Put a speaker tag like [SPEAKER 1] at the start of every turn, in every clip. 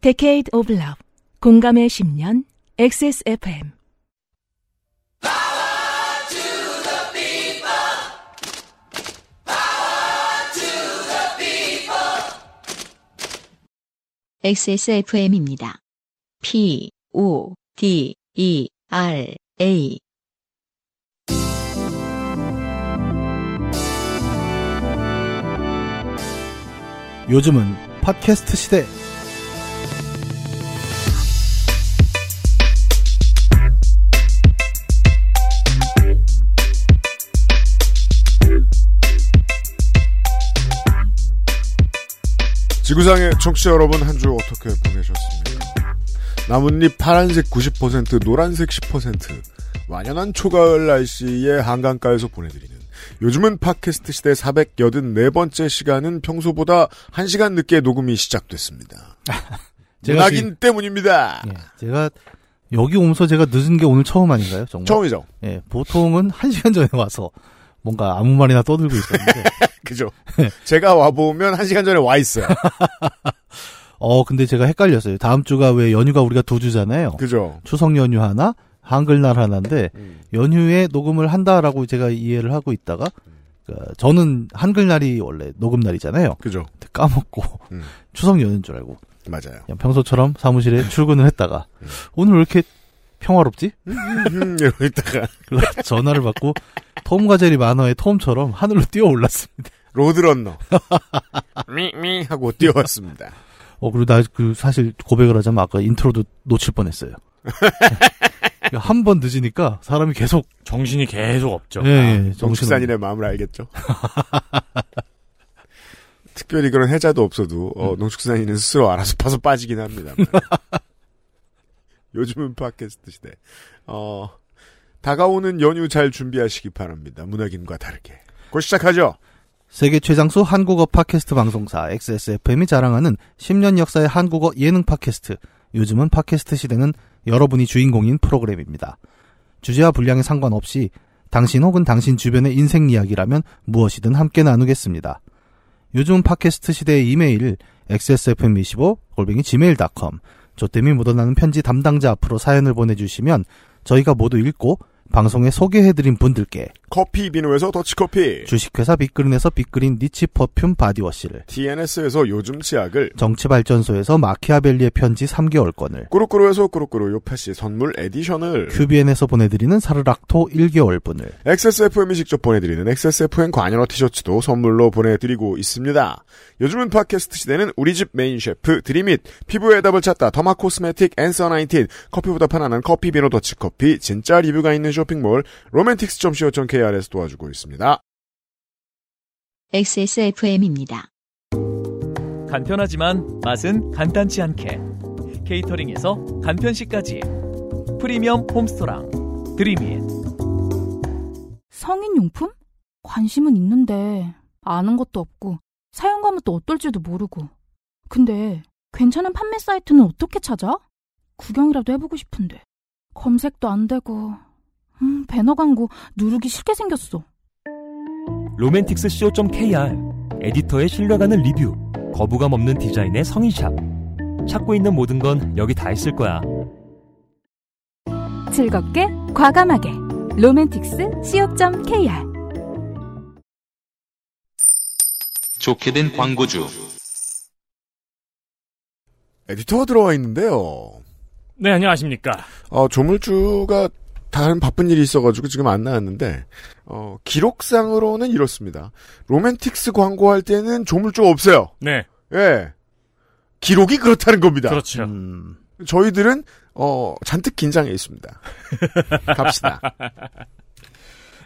[SPEAKER 1] Decade of Love 공감의 10년 XSFM
[SPEAKER 2] XSFM입니다. P, O, D, E, R, A.
[SPEAKER 3] 요즘은 팟캐스트 시대.
[SPEAKER 4] 지구상의 청취자 여러분 한 주 어떻게 보내셨습니까? 나뭇잎 파란색 90%, 노란색 10%, 완연한 초가을 날씨의 한강가에서 보내드리는 요즘은 팟캐스트 시대 484번째 시간은 평소보다 1시간 늦게 녹음이 시작됐습니다.
[SPEAKER 3] 제가
[SPEAKER 4] 문학인
[SPEAKER 3] 지금-
[SPEAKER 4] 때문입니다.
[SPEAKER 3] 예, 제가 여기 오면서 제가 늦은 게 오늘 처음 아닌가요? 정말.
[SPEAKER 4] 처음이죠.
[SPEAKER 3] 예, 보통은 한 시간 전에 와서 뭔가 아무 말이나 떠들고 있었는데.
[SPEAKER 4] 그죠. 제가 와보면 1시간 전에 와 있어요.
[SPEAKER 3] 어, 근데 제가 헷갈렸어요. 다음 주가 왜 연휴가 우리가 두 주잖아요.
[SPEAKER 4] 그죠.
[SPEAKER 3] 추석 연휴 하나, 한글날 하나인데
[SPEAKER 4] 음.
[SPEAKER 3] 연휴에 녹음을 한다라고 제가 이해를 하고 있다가 그, 저는 한글날이 원래 녹음 날이잖아요.
[SPEAKER 4] 그죠.
[SPEAKER 3] 까먹고
[SPEAKER 4] 음.
[SPEAKER 3] 추석 연휴인 줄 알고
[SPEAKER 4] 맞아요.
[SPEAKER 3] 그냥 평소처럼 사무실에 출근을 했다가 오늘 왜 이렇게 평화롭지?
[SPEAKER 4] 음, 이러고 있다가
[SPEAKER 3] 전화를 받고 톰과 제리 만화의 톰처럼 하늘로 뛰어 올랐습니다.
[SPEAKER 4] 로드런너. 미미 하고 뛰어왔습니다.
[SPEAKER 3] 어 그리고 나 그 사실 고백을 하자면 아까 인트로도 놓칠 뻔했어요. 한 번 늦으니까 사람이 계속
[SPEAKER 5] 정신이 계속 없죠.
[SPEAKER 3] 예, 예, 정신
[SPEAKER 4] 농축산인의 마음을 알겠죠. 특별히 그런 해자도 없어도 어, 농축산인은 스스로 알아서 파서 빠지긴 합니다. 요즘은 팟캐스트 시대. 어, 다가오는 연휴 잘 준비하시기 바랍니다. 문학인과 다르게. 곧 시작하죠.
[SPEAKER 3] 세계 최장수 한국어 팟캐스트 방송사 XSFM이 자랑하는 10년 역사의 한국어 예능 팟캐스트. 요즘은 팟캐스트 시대는 여러분이 주인공인 프로그램입니다. 주제와 분량에 상관없이 당신 혹은 당신 주변의 인생 이야기라면 무엇이든 함께 나누겠습니다. 요즘 팟캐스트 시대의 이메일 xsfm25 골뱅이 gmail.com 조땜이 묻어나는 편지 담당자 앞으로 사연을 보내주시면 저희가 모두 읽고 방송에 소개해드린 분들께
[SPEAKER 4] 커피 비노에서 더치커피.
[SPEAKER 3] 주식회사 빅그린에서 빅그린 니치 퍼퓸 바디워시를
[SPEAKER 4] TNS에서 요즘 치약을.
[SPEAKER 3] 정치발전소에서 마키아벨리의 편지 3개월권을
[SPEAKER 4] 꾸루꾸루에서 꾸루꾸루 요파시 선물 에디션을.
[SPEAKER 3] 큐비엔에서 보내드리는 사르락토 1개월분을
[SPEAKER 4] XSFM이 직접 보내드리는 XSFM 관여어 티셔츠도 선물로 보내드리고 있습니다. 요즘은 팟캐스트 시대는 우리 집 메인 셰프 드림잇, 피부의 답을 찾다 더마 코스메틱 앤서 19, 커피보다 편안한 커피 비노 더치커피, 진짜 리뷰가 있는 쇼핑몰 로맨틱스.co.kr에서 도와주고 있습니다.
[SPEAKER 2] XSFM입니다.
[SPEAKER 6] 간편하지만 맛은 간단치 않게 케이터링에서 간편식까지 프리미엄 홈스토랑 드림잇
[SPEAKER 7] 성인용품? 관심은 있는데 아는 것도 없고 사용감은 또 어떨지도 모르고 근데 괜찮은 판매 사이트는 어떻게 찾아? 구경이라도 해보고 싶은데 검색도 안 되고 음, 배너 광고 누르기 싫게 생겼어
[SPEAKER 6] 로맨틱스 co.kr 에디터의 신뢰가는 리뷰 거부감 없는 디자인의 성인샵 찾고 있는 모든 건 여기 다 있을 거야
[SPEAKER 7] 즐겁게 과감하게 로맨틱스 co.kr
[SPEAKER 8] 좋게 된 광고주.
[SPEAKER 4] 에디터가 들어와 있는데요.
[SPEAKER 5] 네, 안녕하십니까.
[SPEAKER 4] 어, 조물주가 다른 바쁜 일이 있어가지고 지금 안 나왔는데, 어, 기록상으로는 이렇습니다. 로맨틱스 광고할 때는 조물주가 없어요.
[SPEAKER 5] 네,
[SPEAKER 4] 예. 기록이 그렇다는 겁니다.
[SPEAKER 5] 그렇죠.
[SPEAKER 3] 음,
[SPEAKER 4] 저희들은, 어, 잔뜩 긴장해 있습니다. 갑시다.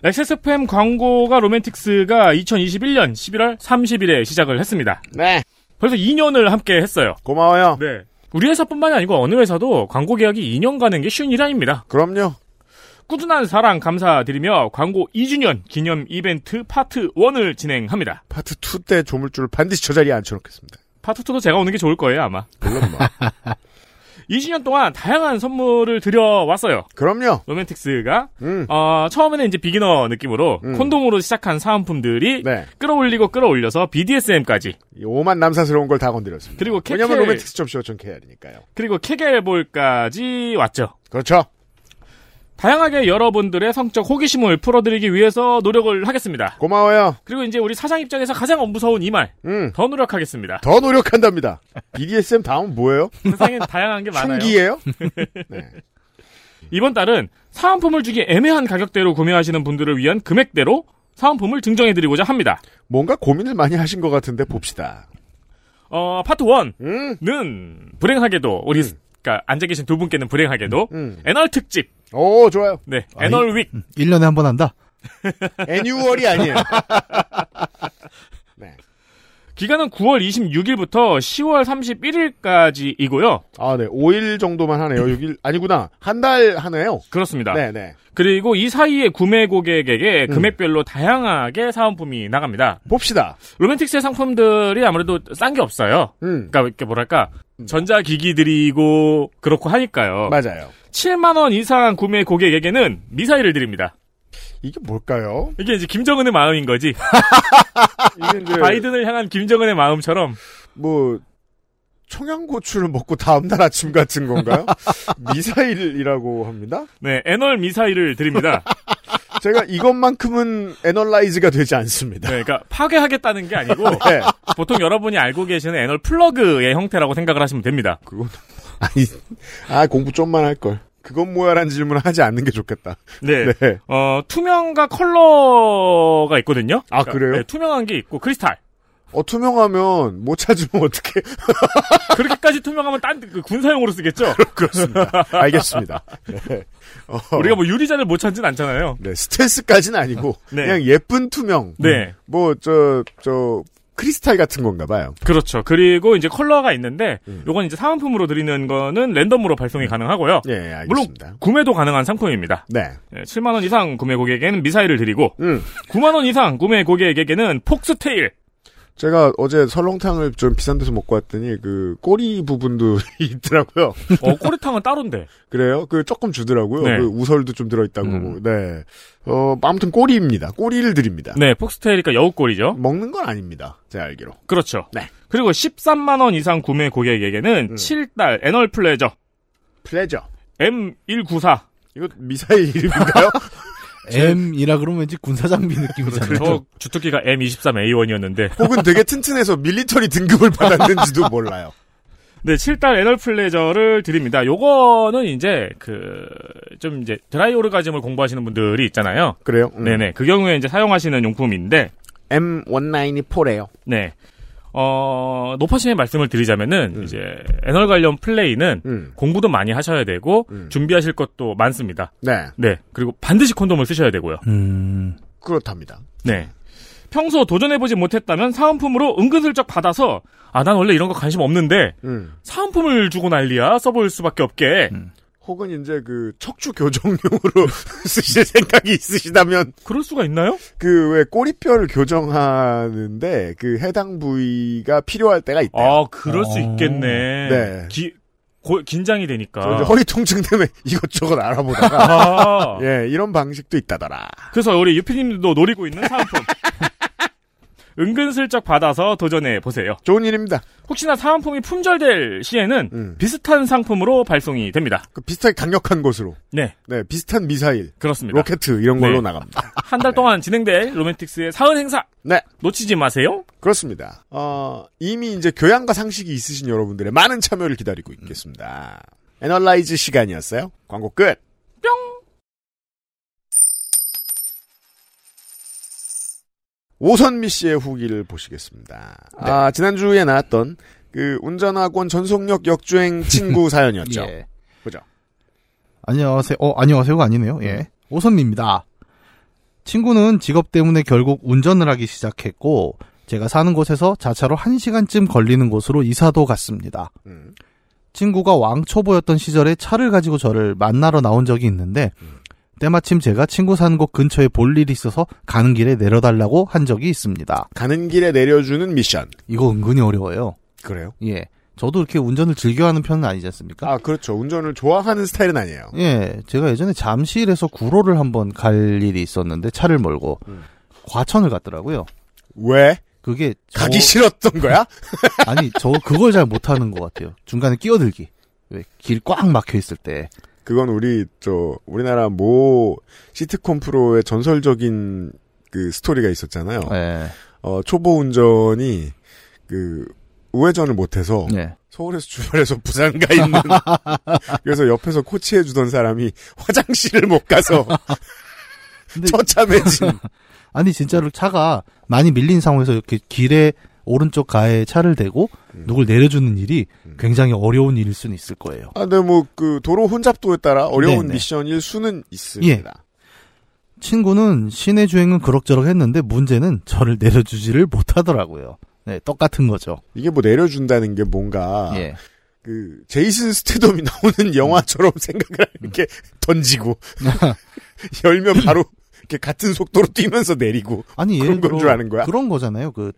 [SPEAKER 5] XSFM 광고가 로맨틱스가 2021년 11월 30일에 시작을 했습니다.
[SPEAKER 4] 네.
[SPEAKER 5] 벌써 2년을 함께 했어요.
[SPEAKER 4] 고마워요.
[SPEAKER 5] 네. 우리 회사뿐만이 아니고 어느 회사도 광고 계약이 2년 가는 게 쉬운 일 아닙니다.
[SPEAKER 4] 그럼요.
[SPEAKER 5] 꾸준한 사랑 감사드리며 광고 2주년 기념 이벤트 파트 1을 진행합니다.
[SPEAKER 4] 파트 2 때 조물주를 반드시 저 자리에 앉혀놓겠습니다.
[SPEAKER 5] 파트 2도 제가 오는 게 좋을 거예요, 아마.
[SPEAKER 4] 물론 뭐.
[SPEAKER 5] 2주년 동안 다양한 선물을 드려왔어요.
[SPEAKER 4] 그럼요.
[SPEAKER 5] 로맨틱스가
[SPEAKER 4] 음.
[SPEAKER 5] 어, 처음에는 이제 beginner 느낌으로
[SPEAKER 4] 음.
[SPEAKER 5] 콘돔으로 시작한 사은품들이
[SPEAKER 4] 네.
[SPEAKER 5] 끌어올리고 끌어올려서 BDSM까지
[SPEAKER 4] 이 오만 남사스러운 걸 다 건드렸습니다.
[SPEAKER 5] 그리고 케케
[SPEAKER 4] 왜냐면 로맨틱스 점쇼 KR이니까요.
[SPEAKER 5] 그리고 케겔볼까지 왔죠.
[SPEAKER 4] 그렇죠.
[SPEAKER 5] 다양하게 여러분들의 성적 호기심을 풀어드리기 위해서 노력을 하겠습니다.
[SPEAKER 4] 고마워요.
[SPEAKER 5] 그리고 이제 우리 사장 입장에서 가장 무서운 이 말,
[SPEAKER 4] 음.
[SPEAKER 5] 더 노력하겠습니다.
[SPEAKER 4] 더 노력한답니다. BDSM 다음 뭐예요?
[SPEAKER 5] 세상엔 다양한 게 많아요.
[SPEAKER 4] 흉기예요? 네.
[SPEAKER 5] 이번 달은 사은품을 주기 애매한 가격대로 구매하시는 분들을 위한 금액대로 사은품을 증정해드리고자 합니다.
[SPEAKER 4] 뭔가 고민을 많이 하신 것 같은데 봅시다.
[SPEAKER 5] 어, 파트 1는
[SPEAKER 4] 음.
[SPEAKER 5] 불행하게도 우리 그러니까 앉아 계신 두 분께는 불행하게도
[SPEAKER 4] 음.
[SPEAKER 5] 애널 특집,
[SPEAKER 4] 오 좋아요.
[SPEAKER 5] 네,
[SPEAKER 3] 아이.
[SPEAKER 5] 애널 윅
[SPEAKER 3] 1년에 한 번 한다?
[SPEAKER 4] 애뉴얼이 아니에요. 네.
[SPEAKER 5] 기간은 9월 26일부터 10월 31일까지이고요.
[SPEAKER 4] 아, 네. 5일 정도만 하네요. 6일 아니구나. 한 달 하네요.
[SPEAKER 5] 그렇습니다.
[SPEAKER 4] 네, 네.
[SPEAKER 5] 그리고 이 사이에 구매 고객에게
[SPEAKER 4] 음.
[SPEAKER 5] 금액별로 다양하게 사은품이 나갑니다.
[SPEAKER 4] 봅시다.
[SPEAKER 5] 로맨틱스의 상품들이 아무래도 싼 게 없어요.
[SPEAKER 4] 음.
[SPEAKER 5] 그러니까 이렇게 뭐랄까 전자기기들이고 그렇고 하니까요.
[SPEAKER 4] 맞아요.
[SPEAKER 5] 7만 원 이상 구매 고객에게는 미사일을 드립니다.
[SPEAKER 4] 이게 뭘까요?
[SPEAKER 5] 이게 이제 김정은의 마음인 거지.
[SPEAKER 4] 이게 이제
[SPEAKER 5] 바이든을 향한 김정은의 마음처럼
[SPEAKER 4] 뭐 청양고추를 먹고 다음날 아침 같은 건가요? 미사일이라고 합니다.
[SPEAKER 5] 네 anal 미사일을 드립니다.
[SPEAKER 4] 제가 이것만큼은 analyze가 되지 않습니다.
[SPEAKER 5] 네, 그러니까 파괴하겠다는 게 아니고
[SPEAKER 4] 네.
[SPEAKER 5] 보통 여러분이 알고 계시는 anal plug의 형태라고 생각을 하시면 됩니다.
[SPEAKER 4] 그건 아니 아 공부 좀만 할 걸. 그건 뭐야라는 질문을 하지 않는 게 좋겠다.
[SPEAKER 5] 네.
[SPEAKER 4] 네.
[SPEAKER 5] 어, 투명과 컬러가 있거든요.
[SPEAKER 4] 아, 그래요?
[SPEAKER 5] 네, 투명한 게 있고 크리스탈.
[SPEAKER 4] 어 투명하면 못 찾으면 어떻게?
[SPEAKER 5] 그렇게까지 투명하면 딴 그 군사용으로 쓰겠죠.
[SPEAKER 4] 그렇습니다. 알겠습니다. 네. 어,
[SPEAKER 5] 우리가 뭐 유리잔을 못 찾진 않잖아요.
[SPEAKER 4] 네, 스텔스까지는 아니고
[SPEAKER 5] 네.
[SPEAKER 4] 그냥 예쁜 투명.
[SPEAKER 5] 네.
[SPEAKER 4] 뭐 저 저 크리스탈 같은 건가 봐요.
[SPEAKER 5] 그렇죠. 그리고 이제 컬러가 있는데
[SPEAKER 4] 음.
[SPEAKER 5] 요건 이제 사은품으로 드리는 거는 랜덤으로 발송이 가능하고요.
[SPEAKER 4] 예,
[SPEAKER 5] 물론
[SPEAKER 4] 알겠습니다.
[SPEAKER 5] 구매도 가능한 상품입니다.
[SPEAKER 4] 네.
[SPEAKER 5] 7만 원 이상 구매 고객에게는 미사일을 드리고
[SPEAKER 4] 음.
[SPEAKER 5] 9만 원 이상 구매 고객에게는 폭스테일
[SPEAKER 4] 제가 어제 설렁탕을 좀 비싼 데서 먹고 왔더니 그 꼬리 부분도 있더라고요.
[SPEAKER 5] 어, 꼬리탕은 따로인데.
[SPEAKER 4] 그래요? 그 조금 주더라고요.
[SPEAKER 5] 네.
[SPEAKER 4] 그 우설도 좀 들어있다고.
[SPEAKER 5] 음.
[SPEAKER 4] 네. 어, 아무튼 꼬리입니다. 꼬리를 드립니다.
[SPEAKER 5] 네, 폭스테일이니까 여우꼬리죠.
[SPEAKER 4] 먹는 건 아닙니다. 제가 알기로.
[SPEAKER 5] 그렇죠.
[SPEAKER 4] 네.
[SPEAKER 5] 그리고 13만 원 이상 구매 고객에게는
[SPEAKER 4] 음.
[SPEAKER 5] 7달 애널 플레저
[SPEAKER 4] 플레저.
[SPEAKER 5] M194
[SPEAKER 4] 이거 미사일 이름인가요?
[SPEAKER 3] M이라 그러면 왠지 군사장비 느낌이잖아요.
[SPEAKER 5] 저 주특기가 M23A1이었는데
[SPEAKER 4] 혹은 되게 튼튼해서 밀리터리 등급을 받았는지도 몰라요.
[SPEAKER 5] 네, 7달 애널 플레저를 드립니다. 요거는 이제 그 좀 이제 드라이 오르가즘을 공부하시는 분들이 있잖아요.
[SPEAKER 4] 그래요? 음.
[SPEAKER 5] 네네. 그 경우에 이제 사용하시는 용품인데
[SPEAKER 4] M19이 4래요.
[SPEAKER 5] 네. 어, 높아심의 말씀을 드리자면은,
[SPEAKER 4] 음.
[SPEAKER 5] 이제, 애널 관련 플레이는
[SPEAKER 4] 음.
[SPEAKER 5] 공부도 많이 하셔야 되고,
[SPEAKER 4] 음.
[SPEAKER 5] 준비하실 것도 많습니다.
[SPEAKER 4] 네.
[SPEAKER 5] 네. 그리고 반드시 콘돔을 쓰셔야 되고요.
[SPEAKER 3] 음,
[SPEAKER 4] 그렇답니다.
[SPEAKER 5] 네. 평소 도전해보지 못했다면 사은품으로 은근슬쩍 받아서, 아, 난 원래 이런 거 관심 없는데,
[SPEAKER 4] 음.
[SPEAKER 5] 사은품을 주고 난리야. 써볼 수밖에 없게.
[SPEAKER 4] 혹은 이제 그 척추 교정용으로 쓰실 생각이 있으시다면
[SPEAKER 5] 그럴 수가 있나요?
[SPEAKER 4] 그 왜 꼬리뼈를 교정하는데 그 해당 부위가 필요할 때가 있대요.
[SPEAKER 5] 아, 그럴 수
[SPEAKER 3] 어.
[SPEAKER 5] 있겠네.
[SPEAKER 4] 네.
[SPEAKER 5] 기, 고- 긴장이 되니까.
[SPEAKER 4] 저 이제 허리 통증 때문에 이것저것 알아보다가
[SPEAKER 5] 아.
[SPEAKER 4] 예 이런 방식도 있다더라.
[SPEAKER 5] 그래서 우리 유피님도 노리고 있는 사은품. 은근슬쩍 받아서 도전해 보세요.
[SPEAKER 4] 좋은 일입니다.
[SPEAKER 5] 혹시나 사은품이 품절될 시에는
[SPEAKER 4] 음.
[SPEAKER 5] 비슷한 상품으로 발송이 됩니다.
[SPEAKER 4] 그 비슷하게 강력한 것으로
[SPEAKER 5] 네,
[SPEAKER 4] 네 비슷한 미사일,
[SPEAKER 5] 그렇습니다.
[SPEAKER 4] 로켓 이런 걸로
[SPEAKER 5] 네.
[SPEAKER 4] 나갑니다.
[SPEAKER 5] 한 달 동안 진행될 로맨틱스의 사은 행사
[SPEAKER 4] 네
[SPEAKER 5] 놓치지 마세요.
[SPEAKER 4] 그렇습니다. 어 이미 이제 교양과 상식이 있으신 여러분들의 많은 참여를 기다리고 있겠습니다. analyze 시간이었어요. 광고 끝. 오선미 씨의 후기를 보시겠습니다. 아, 지난주에 나왔던 그 운전학원 전속력 역주행 친구 사연이었죠.
[SPEAKER 3] 예.
[SPEAKER 4] 그죠?
[SPEAKER 3] 안녕하세요. 어, 안녕하세요가 아니네요. 예. 오선미입니다. 친구는 직업 때문에 결국 운전을 하기 시작했고, 제가 사는 곳에서 자차로 1시간쯤 걸리는 곳으로 이사도 갔습니다.
[SPEAKER 4] 음.
[SPEAKER 3] 친구가 왕초보였던 시절에 차를 가지고 저를 만나러 나온 적이 있는데, 때마침 제가 친구 사는 곳 근처에 볼 일이 있어서 가는 길에 내려달라고 한 적이 있습니다.
[SPEAKER 4] 가는 길에 내려주는 미션.
[SPEAKER 3] 이거 은근히 어려워요.
[SPEAKER 4] 그래요?
[SPEAKER 3] 예. 저도 이렇게 운전을 즐겨하는 편은 아니지 않습니까?
[SPEAKER 4] 아, 그렇죠. 운전을 좋아하는 스타일은 아니에요.
[SPEAKER 3] 예, 제가 예전에 잠실에서 구로를 한번 갈 일이 있었는데 차를 몰고
[SPEAKER 4] 음.
[SPEAKER 3] 과천을 갔더라고요.
[SPEAKER 4] 왜?
[SPEAKER 3] 그게 저-
[SPEAKER 4] 가기 싫었던 거야?
[SPEAKER 3] 아니 저 그걸 잘 못하는 것 같아요. 중간에 끼어들기. 왜 길 꽉 막혀 있을 때.
[SPEAKER 4] 그건 우리 저 우리나라 모 시트콤 프로의 전설적인 그 스토리가 있었잖아요.
[SPEAKER 3] 예,
[SPEAKER 4] 어, 초보 운전이 그 우회전을 못해서
[SPEAKER 3] 예.
[SPEAKER 4] 서울에서 출발해서 부산 가 있는 그래서 옆에서 코치해 주던 사람이 화장실을 못 가서 처참해진
[SPEAKER 3] 아니 진짜로 차가 많이 밀린 상황에서 이렇게 길에 오른쪽 가에 차를 대고
[SPEAKER 4] 음.
[SPEAKER 3] 누굴 내려주는 일이 굉장히 어려운 일일 수는 있을 거예요.
[SPEAKER 4] 아, 근데 뭐 그 도로 혼잡도에 따라 어려운
[SPEAKER 3] 네네.
[SPEAKER 4] 미션일 수는 있습니다.
[SPEAKER 3] 친구는 시내 주행은 그럭저럭 했는데 문제는 저를 내려주지를 못하더라고요. 네, 똑같은 거죠.
[SPEAKER 4] 이게 뭐 내려준다는 게 뭔가
[SPEAKER 3] 예.
[SPEAKER 4] 그 제이슨 스테덤이 나오는 영화처럼 생각을 이렇게 던지고 열면 바로 이렇게 같은 속도로 뛰면서 내리고
[SPEAKER 3] 아니
[SPEAKER 4] 그런 건 줄 아는 거야?
[SPEAKER 3] 그런 거잖아요. 그, 왜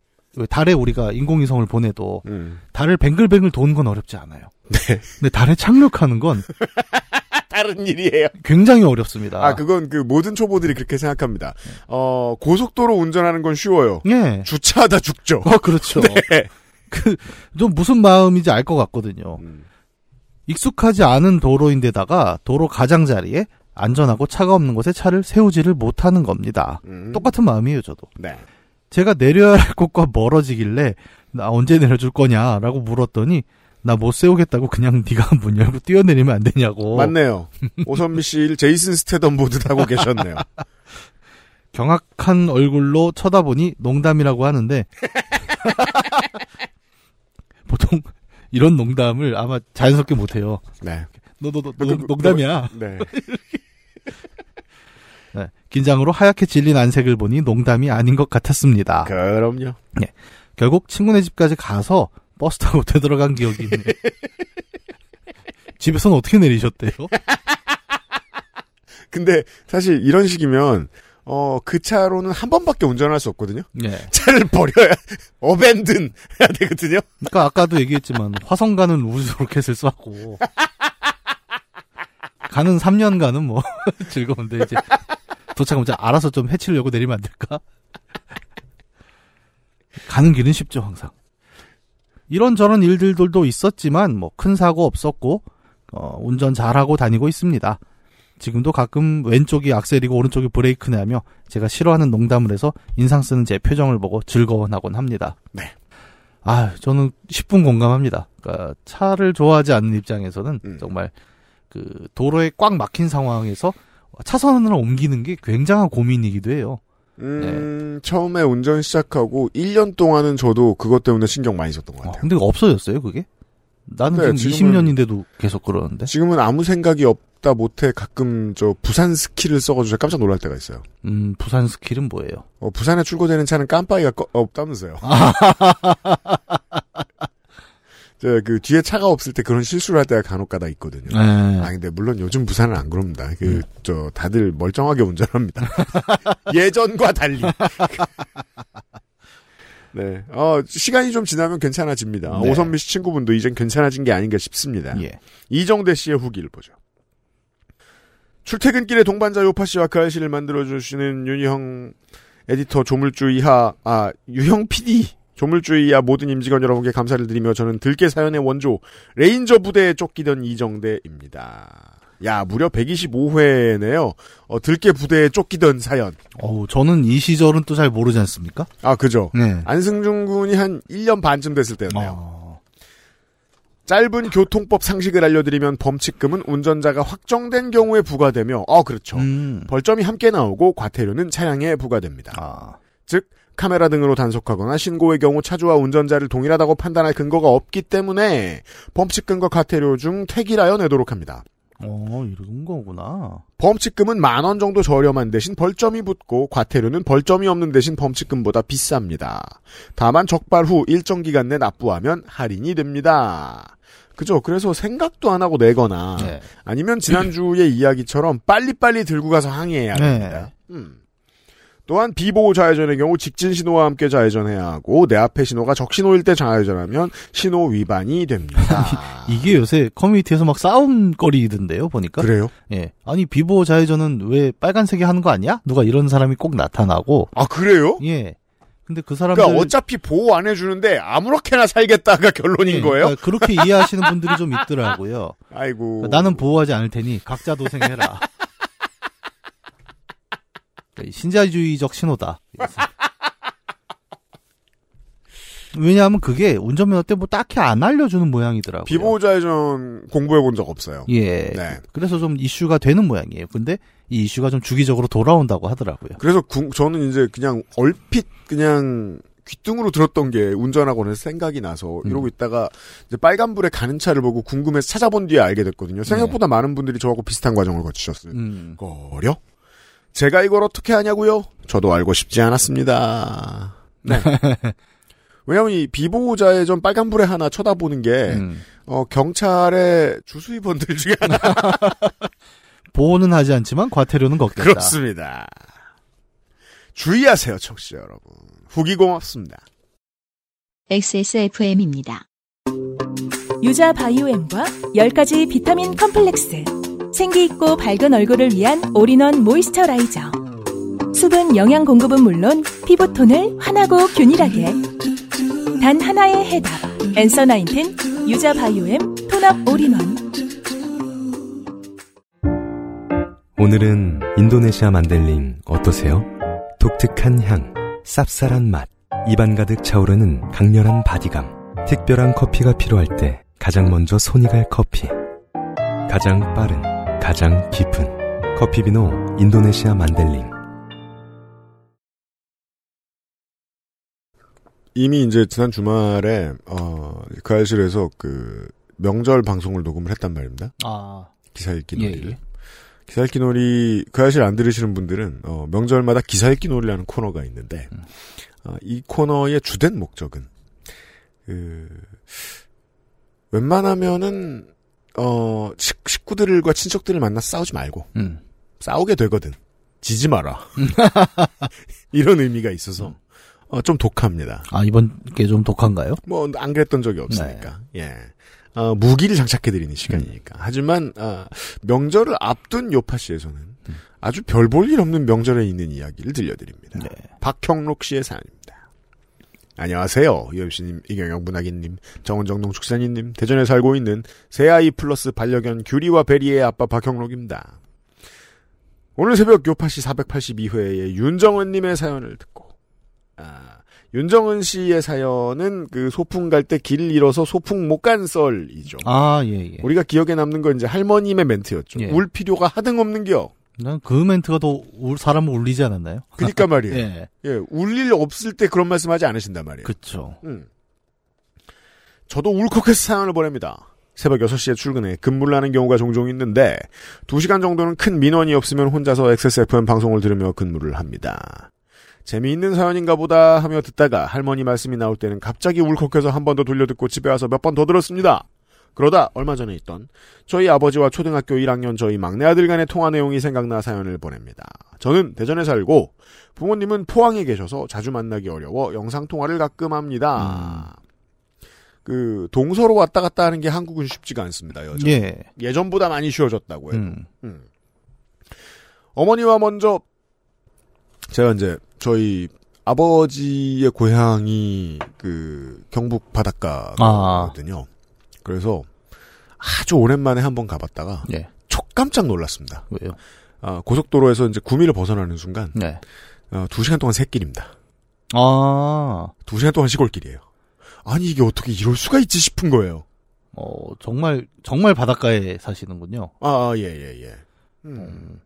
[SPEAKER 3] 달에 우리가 인공위성을 보내도
[SPEAKER 4] 음.
[SPEAKER 3] 달을 뱅글뱅글 도는 건 어렵지 않아요.
[SPEAKER 4] 네.
[SPEAKER 3] 근데 달에 착륙하는 건
[SPEAKER 4] 다른 일이에요.
[SPEAKER 3] 굉장히 어렵습니다.
[SPEAKER 4] 아, 그건 그 모든 초보들이 그렇게 생각합니다. 어, 고속도로 운전하는 건 쉬워요.
[SPEAKER 3] 예.
[SPEAKER 4] 주차하다 죽죠.
[SPEAKER 3] 어, 그렇죠.
[SPEAKER 4] 네.
[SPEAKER 3] 그, 좀 무슨 마음인지 알 것 같거든요.
[SPEAKER 4] 음.
[SPEAKER 3] 익숙하지 않은 도로인데다가 도로 가장자리에 안전하고 차가 없는 곳에 차를 세우지를 못하는 겁니다.
[SPEAKER 4] 음.
[SPEAKER 3] 똑같은 마음이에요, 저도.
[SPEAKER 4] 네.
[SPEAKER 3] 제가 내려야 할 곳과 멀어지길래 나 언제 내려줄 거냐라고 물었더니 나 못 세우겠다고 그냥 네가 문 열고 뛰어내리면 안 되냐고.
[SPEAKER 4] 맞네요. 오선미 씨 제이슨 스테덤 보드 타고 계셨네요.
[SPEAKER 3] 경악한 얼굴로 쳐다보니 농담이라고 하는데 보통 이런 농담을 아마 자연스럽게 못해요.
[SPEAKER 4] 네.
[SPEAKER 3] 너너너
[SPEAKER 4] 그, 그,
[SPEAKER 3] 농담이야.
[SPEAKER 4] 네.
[SPEAKER 3] 네, 긴장으로 하얗게 질린 안색을 보니 농담이 아닌 것 같았습니다.
[SPEAKER 4] 그럼요.
[SPEAKER 3] 결국 친구네 집까지 가서 버스 타고 되돌아간 기억이 있네. 집에서는 어떻게 내리셨대요?
[SPEAKER 4] 근데 사실 이런 식이면 어, 그 차로는 한 번밖에 운전할 수 없거든요.
[SPEAKER 3] 네.
[SPEAKER 4] 차를 버려야 어벤든 해야 되거든요.
[SPEAKER 3] 그러니까 아까도 얘기했지만 화성 가는 우주 로켓을 쏘고 가는 3년간은 뭐 즐거운데 이제 도착하면 이제 알아서 좀 해치려고 내리면 안 될까? 가는 길은 쉽죠 항상. 이런저런 일들도 있었지만 뭐 큰 사고 없었고 어, 운전 잘하고 다니고 있습니다. 지금도 가끔 왼쪽이 악셀이고 오른쪽이 브레이크네 하며 제가 싫어하는 농담을 해서 인상 쓰는 제 표정을 보고 즐거워하곤 합니다.
[SPEAKER 4] 네.
[SPEAKER 3] 아, 저는 10분 공감합니다. 그러니까 차를 좋아하지 않는 입장에서는
[SPEAKER 4] 음.
[SPEAKER 3] 정말 그 도로에 꽉 막힌 상황에서 차선을 옮기는 게 굉장한 고민이기도 해요.
[SPEAKER 4] 음, 처음에 운전 시작하고 1년 동안은 저도 그것 때문에 신경 많이 썼던 것
[SPEAKER 3] 어,
[SPEAKER 4] 같아요.
[SPEAKER 3] 근데 없어졌어요, 그게? 나는
[SPEAKER 4] 네,
[SPEAKER 3] 지금
[SPEAKER 4] 지금은-
[SPEAKER 3] 20년인데도 계속 그러는데.
[SPEAKER 4] 지금은 아무 생각이 없다 못해 가끔 저 부산 스키를 써가지고 깜짝 놀랄 때가 있어요.
[SPEAKER 3] 음, 부산 스킬은 뭐예요?
[SPEAKER 4] 어, 부산에 출고되는 차는 깜빡이가 꺼- 없다면서요. 그 뒤에 차가 없을 때 그런 실수를 할 때가 간혹가다 있거든요.
[SPEAKER 3] 네.
[SPEAKER 4] 아 근데 물론 요즘 부산은 안 그럽니다. 그 저 다들 멀쩡하게 운전합니다. 예전과 달리. 네. 어 시간이 좀 지나면 괜찮아집니다.
[SPEAKER 3] 네.
[SPEAKER 4] 오선미 씨 친구분도 이젠 괜찮아진 게 아닌가 싶습니다.
[SPEAKER 3] 예.
[SPEAKER 4] 이정대 씨의 후기를 보죠. 출퇴근길에 동반자 요파 씨와 그 알씨를 만들어주시는 윤희형 에디터 조물주 이하, 아, 유형 PD 조물주 이하 모든 임직원 여러분께 감사를 드리며 저는 들개 사연의 원조 레인저 부대에 쫓기던 이정대입니다. 야, 무려 125회네요. 어, 들개 부대에 쫓기던 사연.
[SPEAKER 3] 어우, 저는 이 시절은 또 잘 모르지 않습니까?
[SPEAKER 4] 아, 그죠.
[SPEAKER 3] 네.
[SPEAKER 4] 안승준 군이 한 1년 반쯤 됐을 때였네요.
[SPEAKER 3] 어,
[SPEAKER 4] 짧은 교통법 상식을 알려드리면 범칙금은 운전자가 확정된 경우에 부과되며, 어, 그렇죠.
[SPEAKER 3] 음.
[SPEAKER 4] 벌점이 함께 나오고 과태료는 차량에 부과됩니다.
[SPEAKER 3] 아,
[SPEAKER 4] 즉, 카메라 등으로 단속하거나 신고의 경우 차주와 운전자를 동일하다고 판단할 근거가 없기 때문에 범칙금과 과태료 중 택일하여 내도록 합니다.
[SPEAKER 3] 어, 이런 거구나.
[SPEAKER 4] 범칙금은 만 원 정도 저렴한 대신 벌점이 붙고 과태료는 벌점이 없는 대신 범칙금보다 비쌉니다. 다만 적발 후 일정 기간 내 납부하면 할인이 됩니다. 그죠? 그래서 생각도 안 하고 내거나
[SPEAKER 3] 네.
[SPEAKER 4] 아니면 지난주의 이야기처럼 빨리빨리 들고 가서 항의해야
[SPEAKER 3] 네.
[SPEAKER 4] 됩니다. 음. 또한 비보호 좌회전의 경우 직진 신호와 함께 좌회전해야 하고 내 앞에 신호가 적신호일 때 좌회전하면 신호 위반이 됩니다.
[SPEAKER 3] 이게 요새 커뮤니티에서 막 싸움거리던데요, 보니까.
[SPEAKER 4] 그래요?
[SPEAKER 3] 예. 아니, 비보 좌회전은 왜 빨간색이 하는 거 아니야? 누가 이런 사람이 꼭 나타나고.
[SPEAKER 4] 아 그래요?
[SPEAKER 3] 예. 근데 그 사람들.
[SPEAKER 4] 그러니까 어차피 보호 안 해주는데 아무렇게나 살겠다가 결론인
[SPEAKER 3] 예,
[SPEAKER 4] 거예요?
[SPEAKER 3] 그러니까 그렇게 이해하시는 분들이 좀 있더라고요.
[SPEAKER 4] 아이고.
[SPEAKER 3] 그러니까 나는 보호하지 않을 테니 각자 도생해라. 그러니까 신자유주의적 신호다. 왜냐하면 그게 운전면허 때 뭐 딱히 안 알려주는 모양이더라고요.
[SPEAKER 4] 비보호 좌회전 공부해 본 적 없어요.
[SPEAKER 3] 예.
[SPEAKER 4] 네.
[SPEAKER 3] 그래서 좀 이슈가 되는 모양이에요. 근데 이 이슈가 좀 주기적으로 돌아온다고 하더라고요.
[SPEAKER 4] 그래서 궁- 저는 이제 그냥 얼핏 그냥 귀뚱으로 들었던 게 운전하고 나서 생각이 나서
[SPEAKER 3] 음.
[SPEAKER 4] 이러고 있다가 이제 빨간불에 가는 차를 보고 궁금해서 찾아본 뒤에 알게 됐거든요. 생각보다 많은 분들이 저하고 비슷한 과정을 거치셨어요.
[SPEAKER 3] 네. 음.
[SPEAKER 4] 거려? 제가 이걸 어떻게 하냐고요? 저도 알고 싶지 않았습니다. 네. 왜냐면 이 비보호자의 전 빨간불에 하나 쳐다보는 게,
[SPEAKER 3] 음.
[SPEAKER 4] 어, 경찰의 주수입원들 중에 하나.
[SPEAKER 3] 보호는 하지 않지만 과태료는 걷겠다.
[SPEAKER 4] 그렇습니다. 주의하세요, 청취자 여러분. 후기 고맙습니다.
[SPEAKER 2] XSFM입니다.
[SPEAKER 1] 유자 바이오엠과 10가지 비타민 컴플렉스. 생기 있고 밝은 얼굴을 위한 all-in-one moisturizer. 수분 영양 공급은 물론 피부톤을 환하고 균일하게. 단 하나의 해답. Answer Nineteen 유자 biome tone-up all-in-one.
[SPEAKER 6] 오늘은 인도네시아 만델링 어떠세요? 독특한 향, 쌉쌀한 맛, 입안 가득 차오르는 강렬한 바디감. 특별한 커피가 필요할 때 가장 먼저 손이 갈 커피. 가장 빠른, 가장 깊은 커피비노 인도네시아 만델링.
[SPEAKER 4] 이미 이제 지난 주말에, 어, 그 알실에서 그, 명절 방송을 녹음을 했단 말입니다.
[SPEAKER 3] 아,
[SPEAKER 4] 기사 읽기
[SPEAKER 3] 예,
[SPEAKER 4] 놀이를.
[SPEAKER 3] 예.
[SPEAKER 4] 기사 읽기 놀이, 그 알실 안 들으시는 분들은, 어, 명절마다 기사 읽기 놀이라는 코너가 있는데,
[SPEAKER 3] 음.
[SPEAKER 4] 어, 이 코너의 주된 목적은, 그, 웬만하면은, 어, 식, 식구들과 친척들을 만나 싸우지 말고,
[SPEAKER 3] 음.
[SPEAKER 4] 싸우게 되거든. 지지 마라. 이런 의미가 있어서, 어, 좀 독합니다.
[SPEAKER 3] 아, 이번 게 좀 독한가요?
[SPEAKER 4] 뭐, 안 그랬던 적이 없으니까. 예. 어, 무기를 장착해드리는 시간이니까. 하지만, 아, 명절을 앞둔 요파 씨에서는 아주 별 볼 일 없는 명절에 있는 이야기를 들려드립니다.
[SPEAKER 3] 네.
[SPEAKER 4] 박형록 씨의 사연입니다. 안녕하세요. 유엠씨님, 이경영 문학인님, 정은정 농축산인님, 대전에 살고 있는 새아이 플러스 반려견 규리와 베리의 아빠 박형록입니다. 오늘 새벽 요파씨 482회의 윤정은님의 사연을 듣고, 아, 윤정은 씨의 사연은 그 소풍 갈 때 길 잃어서 소풍 못 간 썰이죠.
[SPEAKER 3] 아, 예, 예.
[SPEAKER 4] 우리가 기억에 남는 건 이제 할머님의 멘트였죠.
[SPEAKER 3] 예.
[SPEAKER 4] 울 필요가 하등 없는 겨.
[SPEAKER 3] 난 그 멘트가 더 울, 사람을 울리지 않았나요?
[SPEAKER 4] 그니까 말이에요.
[SPEAKER 3] 예.
[SPEAKER 4] 예, 울릴 없을 때 그런 말씀하지 않으신단 말이에요.
[SPEAKER 3] 그쵸.
[SPEAKER 4] 음. 저도 울컥해서 사연을 보냅니다. 새벽 6시에 출근해 근무를 하는 경우가 종종 있는데 2시간 정도는 큰 민원이 없으면 혼자서 XSFM 방송을 들으며 근무를 합니다. 재미있는 사연인가 보다 하며 듣다가 할머니 말씀이 나올 때는 갑자기 울컥해서 한 번 더 돌려듣고 집에 와서 몇 번 더 들었습니다. 그러다 얼마 전에 있던 저희 아버지와 초등학교 1학년 저희 막내 아들 간의 통화 내용이 생각나 사연을 보냅니다. 저는 대전에 살고 부모님은 포항에 계셔서 자주 만나기 어려워 영상 통화를 가끔 합니다. 그 동서로 왔다 갔다 하는 게 한국은 쉽지가 않습니다. 여전.
[SPEAKER 3] 예.
[SPEAKER 4] 예전보다 많이 쉬워졌다고 해도.
[SPEAKER 3] 음.
[SPEAKER 4] 음. 어머니와 먼저 제가 이제 저희 아버지의 고향이 그 경북 바닷가거든요. 그래서 아주 오랜만에 한번 가봤다가
[SPEAKER 3] 예.
[SPEAKER 4] 촉깜짝 놀랐습니다.
[SPEAKER 3] 왜요?
[SPEAKER 4] 아, 고속도로에서 이제 구미를 벗어나는 순간
[SPEAKER 3] 네.
[SPEAKER 4] 어, 두 시간 동안 새길입니다.
[SPEAKER 3] 아,
[SPEAKER 4] 두 시간 동안 시골길이에요. 아니 이게 어떻게 이럴 수가 있지 싶은 거예요.
[SPEAKER 3] 어, 정말, 정말 바닷가에 사시는군요.
[SPEAKER 4] 아, 예, 예, 예. 음.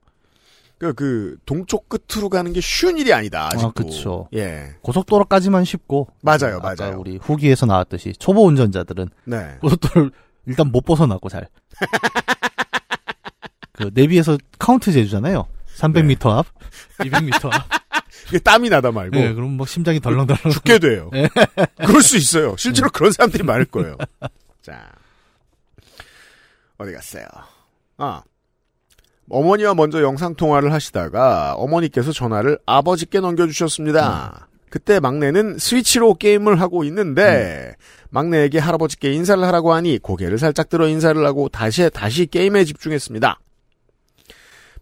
[SPEAKER 4] 그, 그, 동쪽 끝으로 가는 게 쉬운 일이 아니다, 아직도.
[SPEAKER 3] 아, 그쵸.
[SPEAKER 4] 예.
[SPEAKER 3] 고속도로까지만 쉽고.
[SPEAKER 4] 맞아요, 맞아요.
[SPEAKER 3] 우리 후기에서 나왔듯이 초보 운전자들은
[SPEAKER 4] 네.
[SPEAKER 3] 고속도로를 일단 못 벗어나고 잘. 그 내비에서 카운트 해주잖아요. 300m 앞, 200m 앞.
[SPEAKER 4] 이게 땀이 나다 말고.
[SPEAKER 3] 네, 그럼 막 심장이 벌렁벌렁.
[SPEAKER 4] 죽게 돼요.
[SPEAKER 3] 예.
[SPEAKER 4] 그럴 수 있어요. 실제로 그런 사람들이 많을 거예요. 자. 어디 갔어요? 아. 어머니와 먼저 영상통화를 하시다가 어머니께서 전화를 아버지께 넘겨주셨습니다. 그때 막내는 스위치로 게임을 하고 있는데 막내에게 할아버지께 인사를 하라고 하니 고개를 살짝 들어 인사를 하고 다시 다시 게임에 집중했습니다.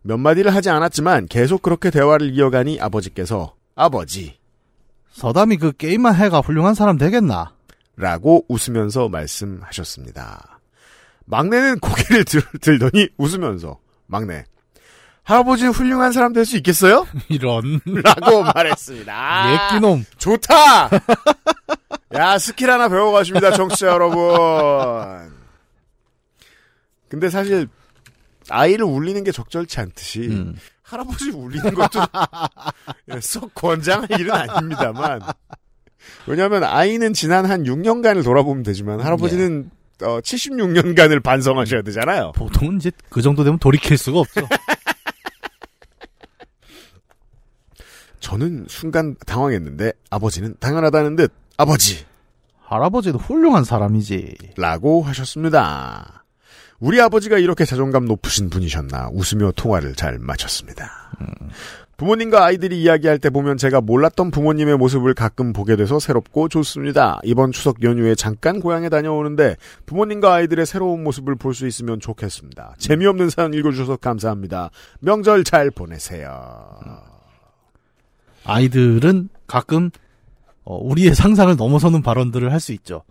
[SPEAKER 4] 몇 마디를 하지 않았지만 계속 그렇게 대화를 이어가니 아버지께서 아버지
[SPEAKER 3] 서담이 그 게임만 해가 훌륭한 사람 되겠나?
[SPEAKER 4] 라고 웃으면서 말씀하셨습니다. 막내는 고개를 들, 들더니 웃으면서 막내 할아버지는 훌륭한 사람 될 수 있겠어요?
[SPEAKER 3] 이런.
[SPEAKER 4] 라고 말했습니다.
[SPEAKER 3] 예끼놈.
[SPEAKER 4] 좋다! 야, 스킬 하나 배워가십니다, 청취자 여러분. 근데 사실, 아이를 울리는 게 적절치 않듯이,
[SPEAKER 3] 음.
[SPEAKER 4] 할아버지 울리는 것도 썩 권장할 일은 아닙니다만. 왜냐하면 아이는 지난 한 6년간을 돌아보면 되지만 할아버지는 어, 76년간을 반성하셔야 되잖아요.
[SPEAKER 3] 보통은 이제 그 정도 되면 돌이킬 수가 없죠.
[SPEAKER 4] 저는 순간 당황했는데 아버지는 당연하다는 듯 아버지
[SPEAKER 3] 할아버지도 훌륭한 사람이지.
[SPEAKER 4] 라고 하셨습니다. 우리 아버지가 이렇게 자존감 높으신 분이셨나 웃으며 통화를 잘 마쳤습니다. 부모님과 아이들이 이야기할 때 보면 제가 몰랐던 부모님의 모습을 가끔 보게 돼서 새롭고 좋습니다. 이번 추석 연휴에 잠깐 고향에 다녀오는데 부모님과 아이들의 새로운 모습을 볼 수 있으면 좋겠습니다. 재미없는 사연 읽어주셔서 감사합니다. 명절 잘 보내세요.
[SPEAKER 3] 아이들은 가끔 어, 우리의 상상을 넘어서는 발언들을 할 수 있죠.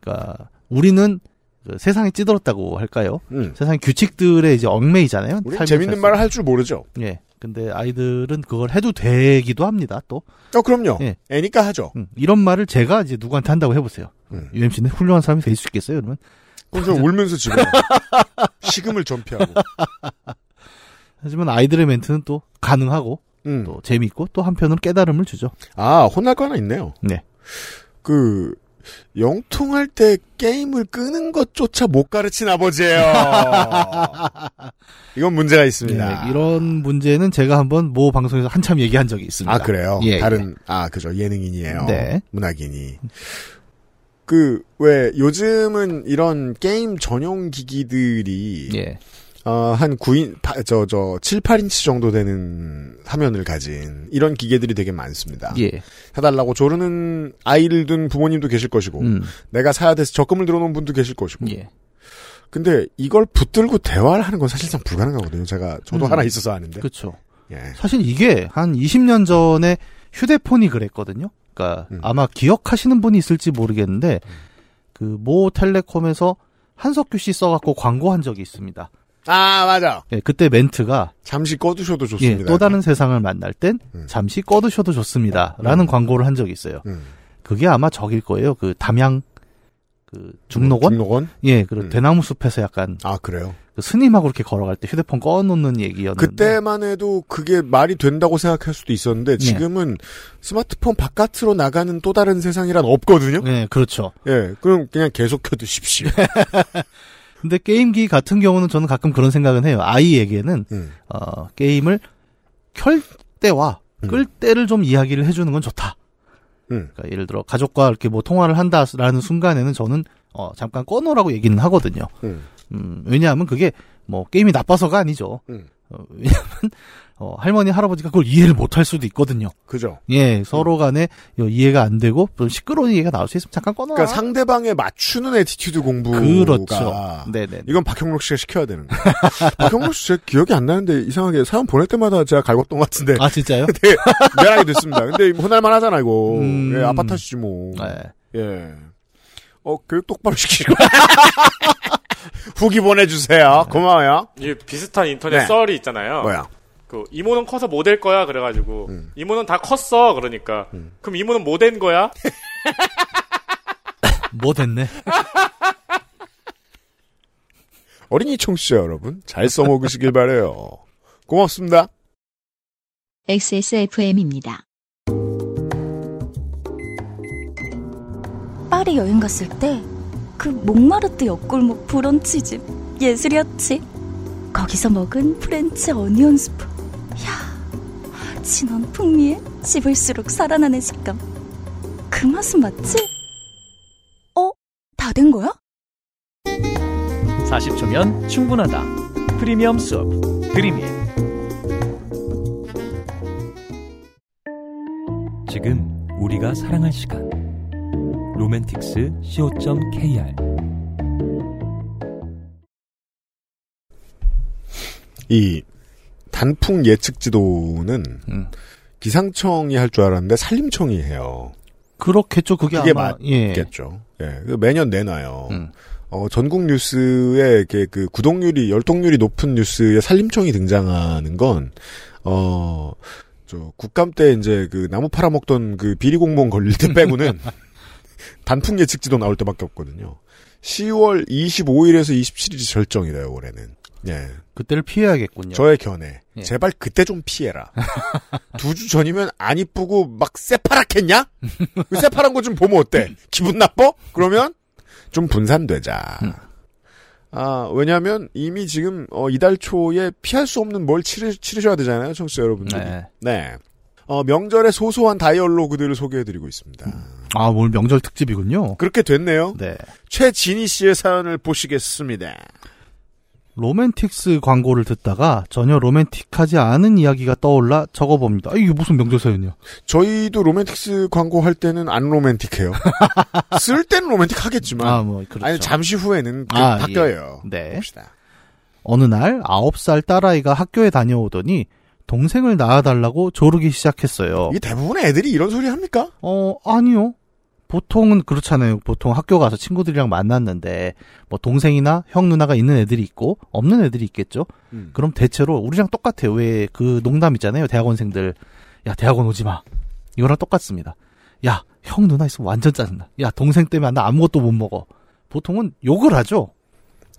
[SPEAKER 3] 그러니까 우리는 그 세상에 찌들었다고 할까요?
[SPEAKER 4] 음.
[SPEAKER 3] 세상의 규칙들에 이제 얽매이잖아요.
[SPEAKER 4] 재밌는. 말을 할 줄 모르죠.
[SPEAKER 3] 예. 근데 아이들은 그걸 해도 되기도 합니다. 또
[SPEAKER 4] 어, 그럼요.
[SPEAKER 3] 예.
[SPEAKER 4] 애니까 하죠.
[SPEAKER 3] 음, 이런 말을 제가 이제 누구한테 한다고 해보세요.
[SPEAKER 4] 음.
[SPEAKER 3] UMC는 훌륭한 사람이 될 수 있겠어요? 그러면
[SPEAKER 4] 그럼 저 울면서 집에. 식음을 전폐하고.
[SPEAKER 3] 하지만 아이들의 멘트는 또 가능하고
[SPEAKER 4] 음.
[SPEAKER 3] 또 재밌고 또 한편으로 깨달음을 주죠.
[SPEAKER 4] 아, 혼날 거 하나 있네요.
[SPEAKER 3] 네.
[SPEAKER 4] 그, 영통할 때 게임을 끄는 것조차 못 가르친 아버지예요. 이건 문제가 있습니다.
[SPEAKER 3] 예, 이런 문제는 제가 한번 모 방송에서 한참 얘기한 적이 있습니다.
[SPEAKER 4] 아, 그래요?
[SPEAKER 3] 예,
[SPEAKER 4] 다른, 아, 그죠. 예능인이에요.
[SPEAKER 3] 네.
[SPEAKER 4] 문학인이. 그, 왜, 요즘은 이런 게임 전용 기기들이,
[SPEAKER 3] 예.
[SPEAKER 4] 어, 한 9인, 파- 저, 저, 7, 8인치 정도 되는 화면을 가진 이런 기계들이 되게 많습니다.
[SPEAKER 3] 예.
[SPEAKER 4] 사달라고 조르는 아이를 둔 부모님도 계실 것이고,
[SPEAKER 3] 음.
[SPEAKER 4] 내가 사야 돼서 적금을 들어놓은 분도 계실 것이고.
[SPEAKER 3] 예.
[SPEAKER 4] 근데 이걸 붙들고 대화를 하는 건 사실상 불가능하거든요. 제가, 저도
[SPEAKER 3] 음.
[SPEAKER 4] 하나 있어서 아는데.
[SPEAKER 3] 그렇죠.
[SPEAKER 4] 예.
[SPEAKER 3] 사실 이게 한 20년 전에 휴대폰이 그랬거든요. 그러니까
[SPEAKER 4] 음.
[SPEAKER 3] 아마 기억하시는 분이 있을지 모르겠는데 그 모 텔레콤에서 한석규 씨 써갖고 광고한 적이 있습니다.
[SPEAKER 4] 아, 맞아.
[SPEAKER 3] 예, 그때 멘트가
[SPEAKER 4] 잠시 꺼두셔도
[SPEAKER 3] 예,
[SPEAKER 4] 좋습니다.
[SPEAKER 3] 또 다른 세상을 만날 땐
[SPEAKER 4] 음.
[SPEAKER 3] 잠시 꺼두셔도 좋습니다.라는
[SPEAKER 4] 음.
[SPEAKER 3] 광고를 한 적이 있어요.
[SPEAKER 4] 음.
[SPEAKER 3] 그게 아마 저길 거예요. 그 담양 그 중록원?
[SPEAKER 4] 중록원?
[SPEAKER 3] 예, 그
[SPEAKER 4] 음.
[SPEAKER 3] 대나무 숲에서 약간
[SPEAKER 4] 아, 그래요?
[SPEAKER 3] 그 스님하고 이렇게 걸어갈 때 휴대폰 꺼 놓는 얘기였는데
[SPEAKER 4] 그때만 해도 그게 말이 된다고 생각할 수도 있었는데, 지금은 스마트폰 바깥으로 나가는 또 다른 세상이란 없거든요?
[SPEAKER 3] 네, 그렇죠.
[SPEAKER 4] 예, 그럼 그냥 계속 켜 두십시오.
[SPEAKER 3] 근데 게임기 같은 경우는 저는 가끔 그런 생각은 해요. 아이에게는
[SPEAKER 4] 음.
[SPEAKER 3] 어, 게임을 켤 때와
[SPEAKER 4] 음.
[SPEAKER 3] 끌 때를 좀 이야기를 해주는 건 좋다.
[SPEAKER 4] 음.
[SPEAKER 3] 그러니까 예를 들어 가족과 이렇게 뭐 통화를 한다라는 순간에는 저는 어, 잠깐 꺼놓으라고 얘기는 하거든요.
[SPEAKER 4] 음.
[SPEAKER 3] 음, 왜냐하면 그게 뭐 게임이 나빠서가 아니죠.
[SPEAKER 4] 음.
[SPEAKER 3] 어, 왜냐하면 어, 할머니 할아버지가 그걸 이해를 못할 수도 있거든요.
[SPEAKER 4] 그죠.
[SPEAKER 3] 예, 서로 간에 요 이해가 안 되고 좀 시끄러운 얘기가 나올 수 있으면 잠깐 꺼놔.
[SPEAKER 4] 그러니까 상대방에 맞추는 attitude 공부가
[SPEAKER 3] 그렇죠. 네네.
[SPEAKER 4] 이건 박형록 씨가 시켜야 되는 거예요. 박형록 씨 제가 기억이 안 나는데 이상하게 사연 보낼 때마다 제가 갈궜던 것 같은데
[SPEAKER 3] 아 진짜요?
[SPEAKER 4] 되게 미안하게 됐습니다. 근데 혼날만 하잖아 이거.
[SPEAKER 3] 음.
[SPEAKER 4] 예, 아파트 하시지 뭐.
[SPEAKER 3] 네.
[SPEAKER 4] 예. 어 교육 똑바로 시키고. 후기 보내주세요. 고마워요.
[SPEAKER 5] 이 비슷한 인터넷
[SPEAKER 4] 네.
[SPEAKER 5] 썰이 있잖아요.
[SPEAKER 4] 뭐야?
[SPEAKER 5] 그 이모는 커서 뭐될 거야 그래가지고
[SPEAKER 4] 음.
[SPEAKER 5] 이모는 다 컸어 그러니까
[SPEAKER 4] 음.
[SPEAKER 5] 그럼 이모는 뭐 된 거야?
[SPEAKER 3] 뭐 됐네.
[SPEAKER 4] 어린이 청취자 여러분 잘 써먹으시길 바래요. 고맙습니다.
[SPEAKER 2] XSFM입니다.
[SPEAKER 9] 파리 여행 갔을 때 그 몽마르트 옆골목 브런치집 예술이었지. 거기서 먹은 French onion soup. 야, 진한 풍미에 씹을수록 살아나는 식감. 그 맛은 맞지? 어? 다 된 거야?
[SPEAKER 10] 40초면 충분하다. 프리미엄 수프 드림잇
[SPEAKER 6] 지금 우리가 사랑할 시간 로맨틱스 co.kr
[SPEAKER 4] 이 단풍 예측 지도는
[SPEAKER 3] 음.
[SPEAKER 4] 기상청이 할 줄 알았는데 산림청이 해요.
[SPEAKER 3] 그렇겠죠. 그게,
[SPEAKER 4] 그게
[SPEAKER 3] 아마 예.
[SPEAKER 4] 맞겠죠. 예, 그 매년 내놔요.
[SPEAKER 3] 음.
[SPEAKER 4] 어, 전국 뉴스에 이렇게 그 구독률이 열독률이 높은 뉴스에 산림청이 등장하는 건 어. 저 국감 때 이제 그 나무 팔아먹던 그 비리 공무원 걸릴 때 빼고는 단풍 예측지도 나올 때밖에 없거든요. 10월 25일에서 27일이 절정이래요 올해는. 예.
[SPEAKER 3] 그때를 피해야겠군요.
[SPEAKER 4] 저의 견해.
[SPEAKER 3] 예.
[SPEAKER 4] 제발 그때 좀 피해라. 두 주 전이면 안 이쁘고 막 새파랗겠냐? 그 새파란 거 좀 보면 어때? 기분 나빠? 그러면 좀 분산되자.
[SPEAKER 3] 음.
[SPEAKER 4] 아, 왜냐면 이미 지금 어, 이달 초에 피할 수 없는 뭘 치르, 치르셔야 되잖아요, 청취자 여러분들.
[SPEAKER 3] 네.
[SPEAKER 4] 네. 어, 명절의 소소한 dialogue들을 소개해드리고 있습니다.
[SPEAKER 3] 아, 오늘 명절 특집이군요.
[SPEAKER 4] 그렇게 됐네요.
[SPEAKER 3] 네.
[SPEAKER 4] 최진희 씨의 사연을 보시겠습니다.
[SPEAKER 3] 로맨틱스 광고를 듣다가 전혀 로맨틱하지 않은 이야기가 떠올라 적어봅니다. 아, 이게 무슨 명절 사연이야?
[SPEAKER 4] 저희도 로맨틱스 광고 할 때는 안 로맨틱해요. 쓸 때는 로맨틱하겠지만.
[SPEAKER 3] 아, 뭐, 그렇죠.
[SPEAKER 4] 아니, 잠시 후에는 그
[SPEAKER 3] 아,
[SPEAKER 4] 바뀌어요.
[SPEAKER 3] 예. 네.
[SPEAKER 4] 봅시다.
[SPEAKER 3] 어느 날 9살 딸아이가 학교에 다녀오더니 동생을 낳아달라고 조르기 시작했어요.
[SPEAKER 4] 이게 대부분의 애들이 이런 소리 합니까?
[SPEAKER 3] 어, 아니요. 보통은 그렇잖아요. 보통 학교 가서 친구들이랑 만났는데, 뭐, 동생이나 형, 누나가 있는 애들이 있고, 없는 애들이 있겠죠?
[SPEAKER 4] 음.
[SPEAKER 3] 그럼 대체로 우리랑 똑같아요. 왜 그 농담 있잖아요. 대학원생들. 야, 대학원 오지 마. 이거랑 똑같습니다. 야, 형, 누나 있으면 완전 짜증나. 야, 동생 때문에 나 아무것도 못 먹어. 보통은 욕을 하죠.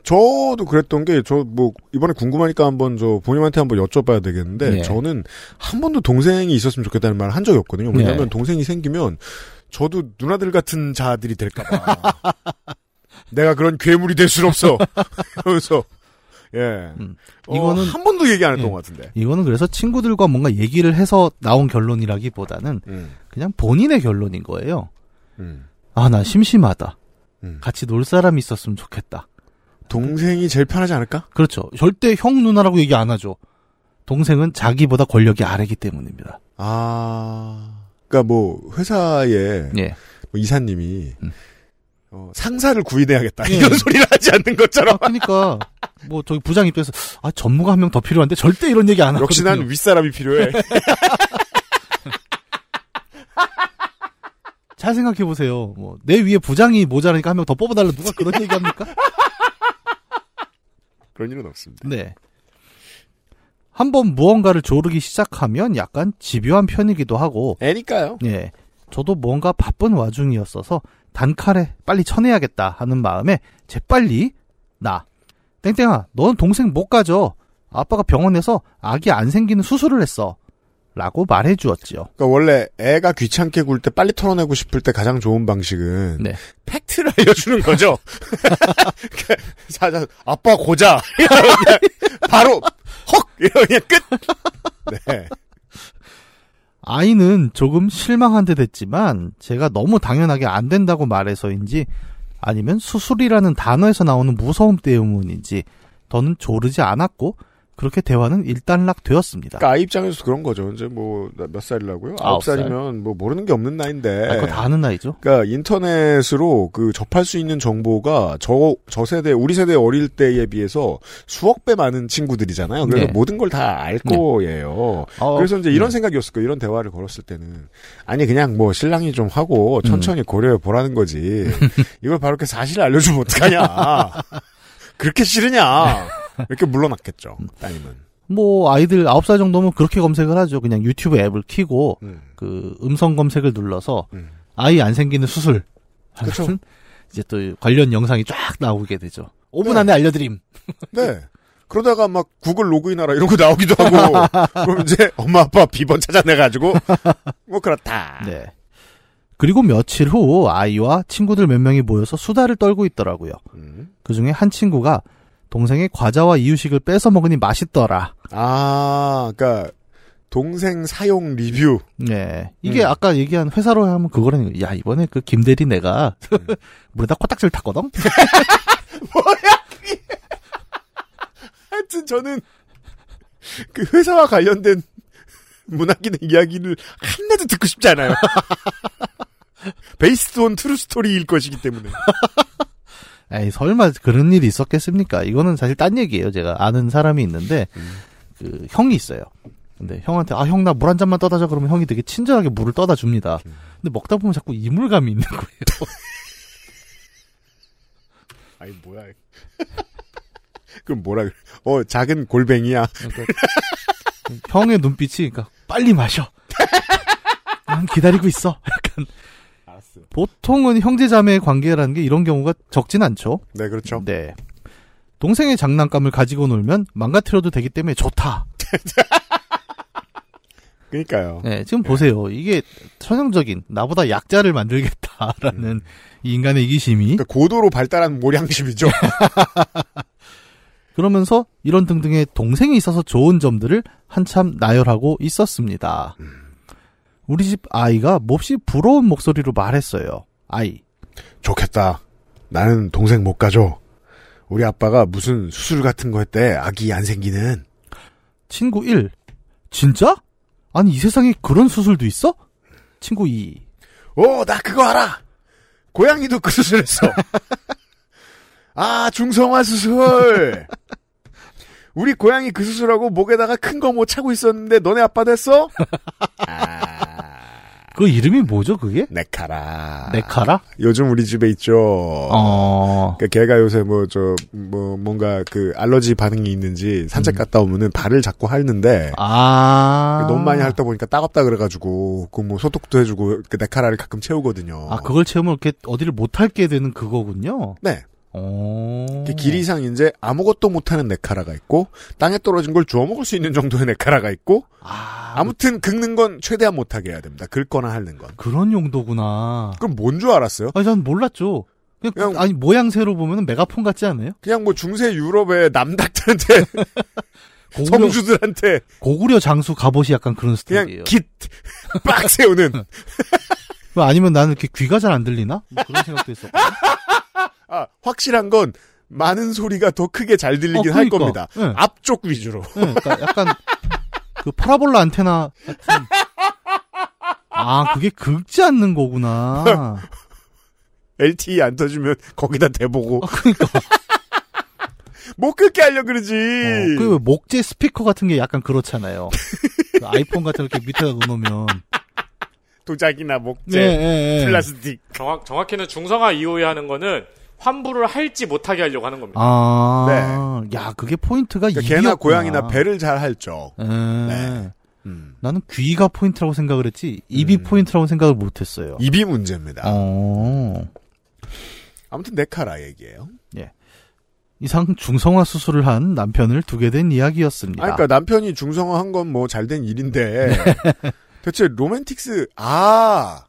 [SPEAKER 4] 저도 그랬던 게, 저, 뭐, 이번에 궁금하니까 한번 저, 본인한테 한번 여쭤봐야 되겠는데,
[SPEAKER 3] 네.
[SPEAKER 4] 저는 한 번도 동생이 있었으면 좋겠다는 말을 한 적이 없거든요. 왜냐면
[SPEAKER 3] 네.
[SPEAKER 4] 동생이 생기면, 저도 누나들 같은 자들이 될까봐. 내가 그런 괴물이 될 순 없어. 그러면서, 예.
[SPEAKER 3] 음.
[SPEAKER 4] 어,
[SPEAKER 3] 이거는-
[SPEAKER 4] 한 번도 얘기 안 했던
[SPEAKER 3] 예.
[SPEAKER 4] 것 같은데.
[SPEAKER 3] 이거는 그래서 친구들과 뭔가 얘기를 해서 나온 결론이라기보다는
[SPEAKER 4] 음,
[SPEAKER 3] 그냥 본인의 결론인 거예요.
[SPEAKER 4] 음,
[SPEAKER 3] 아, 나 심심하다.
[SPEAKER 4] 음.
[SPEAKER 3] 같이 놀 사람이 있었으면 좋겠다.
[SPEAKER 4] 동생이 제일 편하지 않을까?
[SPEAKER 3] 그렇죠. 절대 형 누나라고 얘기 안 하죠. 동생은 자기보다 권력이 아래기 때문입니다.
[SPEAKER 4] 아, 그니까 뭐, 회사에,
[SPEAKER 3] 예.
[SPEAKER 4] 뭐 이사님이,
[SPEAKER 3] 음.
[SPEAKER 4] 어, 상사를 구인해야겠다.
[SPEAKER 3] 예.
[SPEAKER 4] 이런 소리를 하지 않는 것처럼.
[SPEAKER 3] 그러니까 뭐 저기 부장 입장에서 아 전무가 한 명 더 필요한데 절대 이런 얘기 안 하거든요.
[SPEAKER 4] 역시 난 윗사람이 필요해.
[SPEAKER 3] 잘 생각해 보세요. 뭐 내 위에 부장이 모자라니까 한 명 더 뽑아달라 누가 그런 얘기합니까?
[SPEAKER 4] 그런 일은 없습니다.
[SPEAKER 3] 네. 한번 무언가를 조르기 시작하면 약간 집요한 편이기도 하고,
[SPEAKER 4] 애니까요.
[SPEAKER 3] 예. 저도 뭔가 바쁜 와중이었어서 단칼에 빨리 쳐내야겠다 하는 마음에 재빨리 나 땡땡아 너는 동생 못 가져 아빠가 병원에서 아기 안 생기는 수술을 했어 라고 말해 주었지요
[SPEAKER 4] 그러니까 원래 애가 귀찮게 굴 때 빨리 털어내고 싶을 때 가장 좋은 방식은
[SPEAKER 3] 네.
[SPEAKER 4] 팩트를 알려주는 거죠. 사자 아빠 고자 바로 헉 이러면 그냥 끝. 네.
[SPEAKER 3] 아이는 조금 실망한 듯 했지만 제가 너무 당연하게 안 된다고 말해서인지 아니면 수술이라는 단어에서 나오는 무서움 때문인지 더는 조르지 않았고 그렇게 대화는 일단락 되었습니다.
[SPEAKER 4] 그러니까 아이 입장에서 그런 거죠. 이제 뭐 몇 살이라고요? 아홉
[SPEAKER 3] 살.
[SPEAKER 4] 살이면 뭐 모르는 게 없는 나이인데.
[SPEAKER 3] 아, 그거 다 아는 나이죠?
[SPEAKER 4] 그러니까 인터넷으로 그 접할 수 있는 정보가 저, 저 세대, 우리 세대 어릴 때에 비해서 수억 배 많은 친구들이잖아요. 그래서
[SPEAKER 3] 네.
[SPEAKER 4] 모든 걸 다알
[SPEAKER 3] 네.
[SPEAKER 4] 거예요.
[SPEAKER 3] 어,
[SPEAKER 4] 그래서 이제 이런
[SPEAKER 3] 네.
[SPEAKER 4] 생각이었을 거예요. 이런 대화를 걸었을 때는. 아니, 그냥 뭐 신랑이 좀 하고
[SPEAKER 3] 음.
[SPEAKER 4] 천천히 고려해 보라는 거지. 이걸 바로 이렇게 사실을 알려주면 어떡하냐. 그렇게 싫으냐. 이렇게 물러났겠죠.
[SPEAKER 3] 음.
[SPEAKER 4] 따님은.
[SPEAKER 3] 뭐 아이들 9살 정도면 그렇게 검색을 하죠. 그냥 유튜브 앱을 키고
[SPEAKER 4] 음.
[SPEAKER 3] 그 음성 검색을 눌러서
[SPEAKER 4] 음.
[SPEAKER 3] 아이 안 생기는 수술. 하면 이제 또 관련 영상이 쫙 나오게 되죠. 5분
[SPEAKER 4] 네.
[SPEAKER 3] 안에 알려드림.
[SPEAKER 4] 네. 그러다가 막 구글 로그인하라 이런 거 나오기도 하고. 그럼 이제 엄마 아빠 비번 찾아내가지고. 뭐 그렇다.
[SPEAKER 3] 네. 그리고 며칠 후 아이와 친구들 몇 명이 모여서 수다를 떨고 있더라고요.
[SPEAKER 4] 음.
[SPEAKER 3] 그 중에 한 친구가 동생의 과자와 이유식을 뺏어 먹으니 맛있더라.
[SPEAKER 4] 아, 그러니까 동생 사용 리뷰.
[SPEAKER 3] 네. 이게
[SPEAKER 4] 음.
[SPEAKER 3] 아까 얘기한 회사로 하면 그거라는 거야. 야, 이번에 그 김대리 내가 물에다 코딱지를 탔거든?
[SPEAKER 4] 하여튼 저는 그 회사와 관련된 문학기능 이야기를 하나도 듣고 싶지 않아요. based on true story일 것이기 때문에.
[SPEAKER 3] 에이, 설마 그런 일이 있었겠습니까? 이거는 사실 딴 얘기예요. 제가 아는 사람이 있는데, 그, 형이 있어요. 근데 형한테, 아, 형 나 물 한 잔만 떠다 줘. 그러면 형이 되게 친절하게 물을 떠다 줍니다. 근데 먹다 보면 자꾸 이물감이 있는 거예요.
[SPEAKER 4] 아니, 뭐야. 그럼 뭐라 그래. 어, 작은 골뱅이야.
[SPEAKER 3] 형의 눈빛이, 그러니까, 빨리 마셔. 난 기다리고 있어. 약간. 보통은 형제자매의 관계라는 게 이런 경우가 적진 않죠.
[SPEAKER 4] 네, 그렇죠.
[SPEAKER 3] 네. 동생의 장난감을 가지고 놀면 망가뜨려도 되기 때문에 좋다.
[SPEAKER 4] 그러니까요.
[SPEAKER 3] 네, 지금 보세요. 이게 천연적인 나보다 약자를 만들겠다라는 이 인간의 이기심이
[SPEAKER 4] 그러니까 고도로 발달한 모량심이죠.
[SPEAKER 3] 그러면서 이런 등등의 동생이 있어서 좋은 점들을 한참 나열하고 있었습니다. 우리 집 아이가 몹시 부러운 목소리로 말했어요. 아이.
[SPEAKER 4] 좋겠다. 나는 동생 못 가져. 우리 아빠가 무슨 수술 같은 거 했대. 아기 안 생기는.
[SPEAKER 3] 친구 1. 진짜? 아니 이 세상에 그런 수술도 있어? 친구 2.
[SPEAKER 4] 오, 나 그거 알아. 고양이도 그 수술했어. 아, 중성화 수술. 우리 고양이 그 수술하고 목에다가 큰 거 못 차고 있었는데 너네 아빠 됐어?
[SPEAKER 3] 그 이름이 뭐죠 그게?
[SPEAKER 4] 네카라.
[SPEAKER 3] 네카라?
[SPEAKER 4] 요즘 우리 집에 있죠.
[SPEAKER 3] 어.
[SPEAKER 4] 그러니까 걔가 요새 뭐 저 뭐 뭔가 그 알러지 반응이 있는지 산책 갔다 오면은 발을 자꾸 핥는데
[SPEAKER 3] 아.
[SPEAKER 4] 너무 많이 핥다 보니까 따갑다 그래가지고 그 뭐 소독도 해주고 그 네카라를 가끔 채우거든요.
[SPEAKER 3] 아 그걸 채우면 이렇게 어디를 못 할게 되는 그거군요.
[SPEAKER 4] 네. 길이상 이제 아무것도 못하는 네카라가 있고 땅에 떨어진 걸 주워 먹을 수 있는 정도의 네카라가 있고 아, 무튼 긁는 건 최대한 못하게 해야 됩니다. 긁거나 핥는 건.
[SPEAKER 3] 그런 용도구나.
[SPEAKER 4] 그럼 뭔 줄 알았어요?
[SPEAKER 3] 아니 전 몰랐죠. 그냥,
[SPEAKER 4] 그냥-
[SPEAKER 3] 아니 모양새로 보면 메가폰 같지 않아요?
[SPEAKER 4] 그냥 뭐 중세 유럽의 남닥들한테
[SPEAKER 3] 고구려,
[SPEAKER 4] 성주들한테
[SPEAKER 3] 고구려 장수 갑옷이 약간 그런 스타일이에요.
[SPEAKER 4] 그냥 깃빡 세우는
[SPEAKER 3] 뭐 아니면 나는 이렇게 귀가 잘 안 들리나? 뭐 그런 생각도 했었고.
[SPEAKER 4] 아, 확실한 건 많은 소리가 더 크게 잘 들리긴
[SPEAKER 3] 어,
[SPEAKER 4] 할
[SPEAKER 3] 그러니까.
[SPEAKER 4] 겁니다.
[SPEAKER 3] 네.
[SPEAKER 4] 앞쪽 위주로.
[SPEAKER 3] 네, 그러니까 약간 그 파라볼라 안테나 같은. 아 그게 긁지 않는 거구나.
[SPEAKER 4] LTE 안 터지면 거기다 대보고
[SPEAKER 3] 아, 그러니까
[SPEAKER 4] 못 긁게 하려 그러지.
[SPEAKER 3] 어, 그 목재 스피커 같은 게 약간 그렇잖아요. 그 아이폰 같은 거 이렇게 밑에다 놓으면
[SPEAKER 4] 도자기나 목재,
[SPEAKER 3] 네, 네, 네.
[SPEAKER 4] 플라스틱.
[SPEAKER 5] 정확, 정확히는 중성화 이후에 하는 거는 환부를 핥지 못하게 하려고 하는 겁니다.
[SPEAKER 3] 아, 야 그게 포인트가
[SPEAKER 4] 그러니까. 개나 고양이나 배를 잘 핥죠.
[SPEAKER 3] 에.
[SPEAKER 4] 네. 음.
[SPEAKER 3] 나는 귀가 포인트라고 생각을 했지 입이 포인트라고 생각을 못했어요.
[SPEAKER 4] 입이 문제입니다.
[SPEAKER 3] 어.
[SPEAKER 4] 아무튼 넥카라 얘기예요.
[SPEAKER 3] 이상 중성화 수술을 한 남편을 두게 된 이야기였습니다.
[SPEAKER 4] 아, 그러니까 남편이 중성화한 건 뭐 잘된 일인데
[SPEAKER 3] 네.
[SPEAKER 4] 대체 로맨틱스 아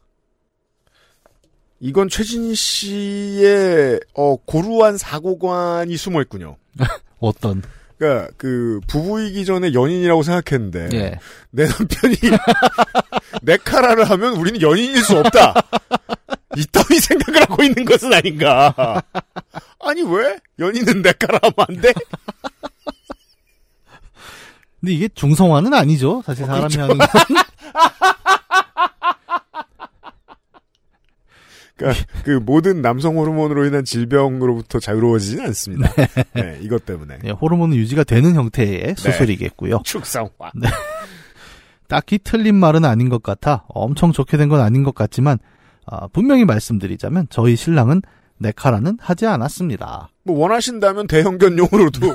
[SPEAKER 4] 이건 최진희 씨의 어, 고루한 사고관이 숨어 있군요.
[SPEAKER 3] 어떤?
[SPEAKER 4] 그러니까 그 부부이기 전에 연인이라고 생각했는데
[SPEAKER 3] 예.
[SPEAKER 4] 내 남편이 네카라를 하면 우리는 연인일 수 없다. 이 따위 생각을 하고 있는 것은 아닌가. 아니 왜 연인은 네카라 하면 안 돼?
[SPEAKER 3] 근데 이게 중성화는 아니죠. 사실 사람이
[SPEAKER 4] 그렇죠.
[SPEAKER 3] 하는 건.
[SPEAKER 4] 그러니까 그 모든 남성 호르몬으로 인한 질병으로부터 자유로워지지는 않습니다. 네, 이것 때문에
[SPEAKER 3] 예, 호르몬은 유지가 되는 형태의 수술이겠고요.
[SPEAKER 4] 축성화.
[SPEAKER 3] 딱히 틀린 말은 아닌 것 같아 엄청 좋게 된 건 아닌 것 같지만 아, 분명히 말씀드리자면 저희 신랑은 네카라는 하지 않았습니다.
[SPEAKER 4] 뭐 원하신다면 대형견용으로도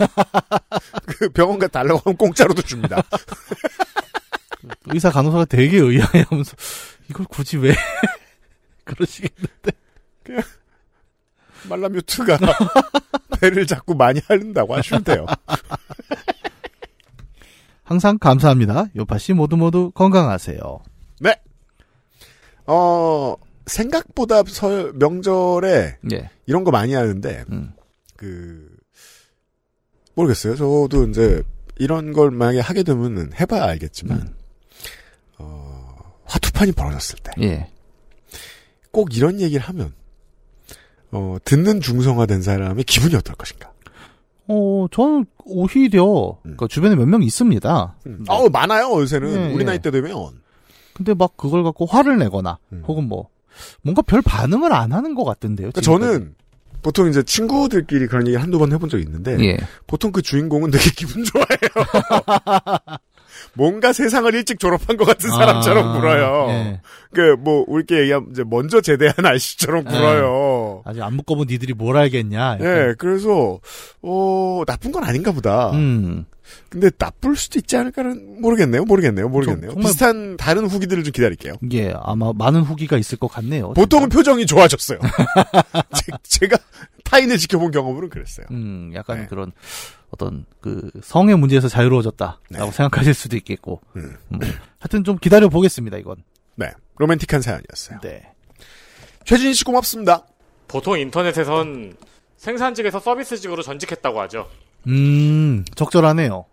[SPEAKER 4] 그 병원 가 달라고 하면 공짜로도 줍니다.
[SPEAKER 3] 의사 간호사가 되게 의아해하면서 이걸 굳이 왜 그러시겠는데
[SPEAKER 4] 말라뮤트가 배를 자꾸 많이 하른다고 하시면 돼요.
[SPEAKER 3] 항상 감사합니다. 요파 씨 모두 모두 건강하세요.
[SPEAKER 4] 네. 어 생각보다 설 명절에
[SPEAKER 3] 예.
[SPEAKER 4] 이런 거 많이 하는데
[SPEAKER 3] 음.
[SPEAKER 4] 그 모르겠어요. 저도 이제 이런 걸 만약에 하게 되면은 해봐야 알겠지만
[SPEAKER 3] 음.
[SPEAKER 4] 어, 화투판이 벌어졌을 때 꼭
[SPEAKER 3] 예.
[SPEAKER 4] 이런 얘기를 하면 어, 듣는 중성화된 사람의 기분이 어떨 것인가?
[SPEAKER 3] 어, 저는 오히려 그 주변에 몇 명 있습니다.
[SPEAKER 4] 음. 어 많아요 요새는
[SPEAKER 3] 예,
[SPEAKER 4] 우리
[SPEAKER 3] 예.
[SPEAKER 4] 나이 때 되면
[SPEAKER 3] 근데 막 그걸 갖고 화를 내거나
[SPEAKER 4] 음.
[SPEAKER 3] 혹은 뭐 뭔가 별 반응을 안 하는 것 같던데요.
[SPEAKER 4] 그러니까. 저는 보통 이제 친구들끼리 그런 얘기 한두 번 해본 적이 있는데
[SPEAKER 3] 예.
[SPEAKER 4] 보통 그 주인공은 되게 기분 좋아해요. 뭔가 세상을 일찍 졸업한 것 같은 사람처럼
[SPEAKER 3] 아,
[SPEAKER 4] 굴어요.
[SPEAKER 3] 예.
[SPEAKER 4] 그뭐 우리께 얘기하면 이제 먼저 제대한 아저씨처럼 굴어요.
[SPEAKER 3] 아직 안 묶어본 니들이 뭘 알겠냐.
[SPEAKER 4] 예, 그래서 어 나쁜 건 아닌가 보다.
[SPEAKER 3] 음.
[SPEAKER 4] 근데 나쁠 수도 있지 않을까는 모르겠네요. 모르겠네요. 모르겠네요.
[SPEAKER 3] 정말-
[SPEAKER 4] 비슷한 다른 후기들을 좀 기다릴게요.
[SPEAKER 3] 예, 아마 많은 후기가 있을 것 같네요.
[SPEAKER 4] 보통은 표정이 좋아졌어요. 제, 가 타인을 지켜본 경험으로는 그랬어요.
[SPEAKER 3] 음, 약간
[SPEAKER 4] 네.
[SPEAKER 3] 그런 어떤 그 성의 문제에서 자유로워졌다라고
[SPEAKER 4] 네.
[SPEAKER 3] 생각하실 수도 있겠고.
[SPEAKER 4] 음.
[SPEAKER 3] 음. 하여튼 좀 기다려 보겠습니다. 이건.
[SPEAKER 4] 네, 로맨틱한 사연이었어요.
[SPEAKER 3] 네.
[SPEAKER 4] 최진희 씨 고맙습니다.
[SPEAKER 5] 보통 인터넷에선 생산직에서 서비스직으로 전직했다고 하죠.
[SPEAKER 3] 음, 적절하네요.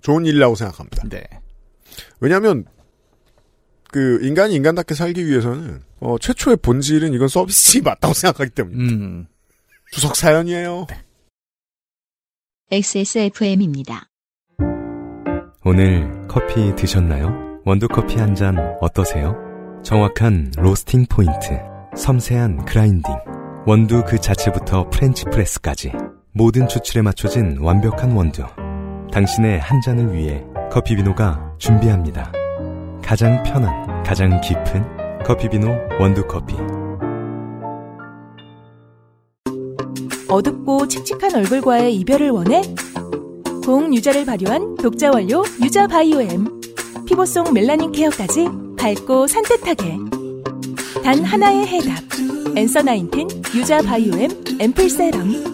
[SPEAKER 4] 좋은 일이라고 생각합니다.
[SPEAKER 3] 네.
[SPEAKER 4] 왜냐하면 그 인간이 인간답게 살기 위해서는 어, 최초의 본질은 이건 서비스직이 맞다고 생각하기 때문에
[SPEAKER 3] 음.
[SPEAKER 4] 주석 사연이에요.
[SPEAKER 2] XSFM입니다.
[SPEAKER 6] 오늘 커피 드셨나요? 원두커피 한 잔 어떠세요? 정확한 로스팅 포인트, 섬세한 grinding, 원두 그 자체부터 프렌치 프레스까지 모든 추출에 맞춰진 완벽한 원두. 당신의 한 잔을 위해 커피비노가 준비합니다. 가장 편한, 가장 깊은 커피비노 원두커피.
[SPEAKER 1] 어둡고 칙칙한 얼굴과의 이별을 원해? 고흥 유자를 발효한 독자 원료 유자 바이오엠. 피부 속 멜라닌 care까지 밝고 산뜻하게. 단 하나의 해답. Answer Nineteen 유자 바이오엠 앰플 세럼.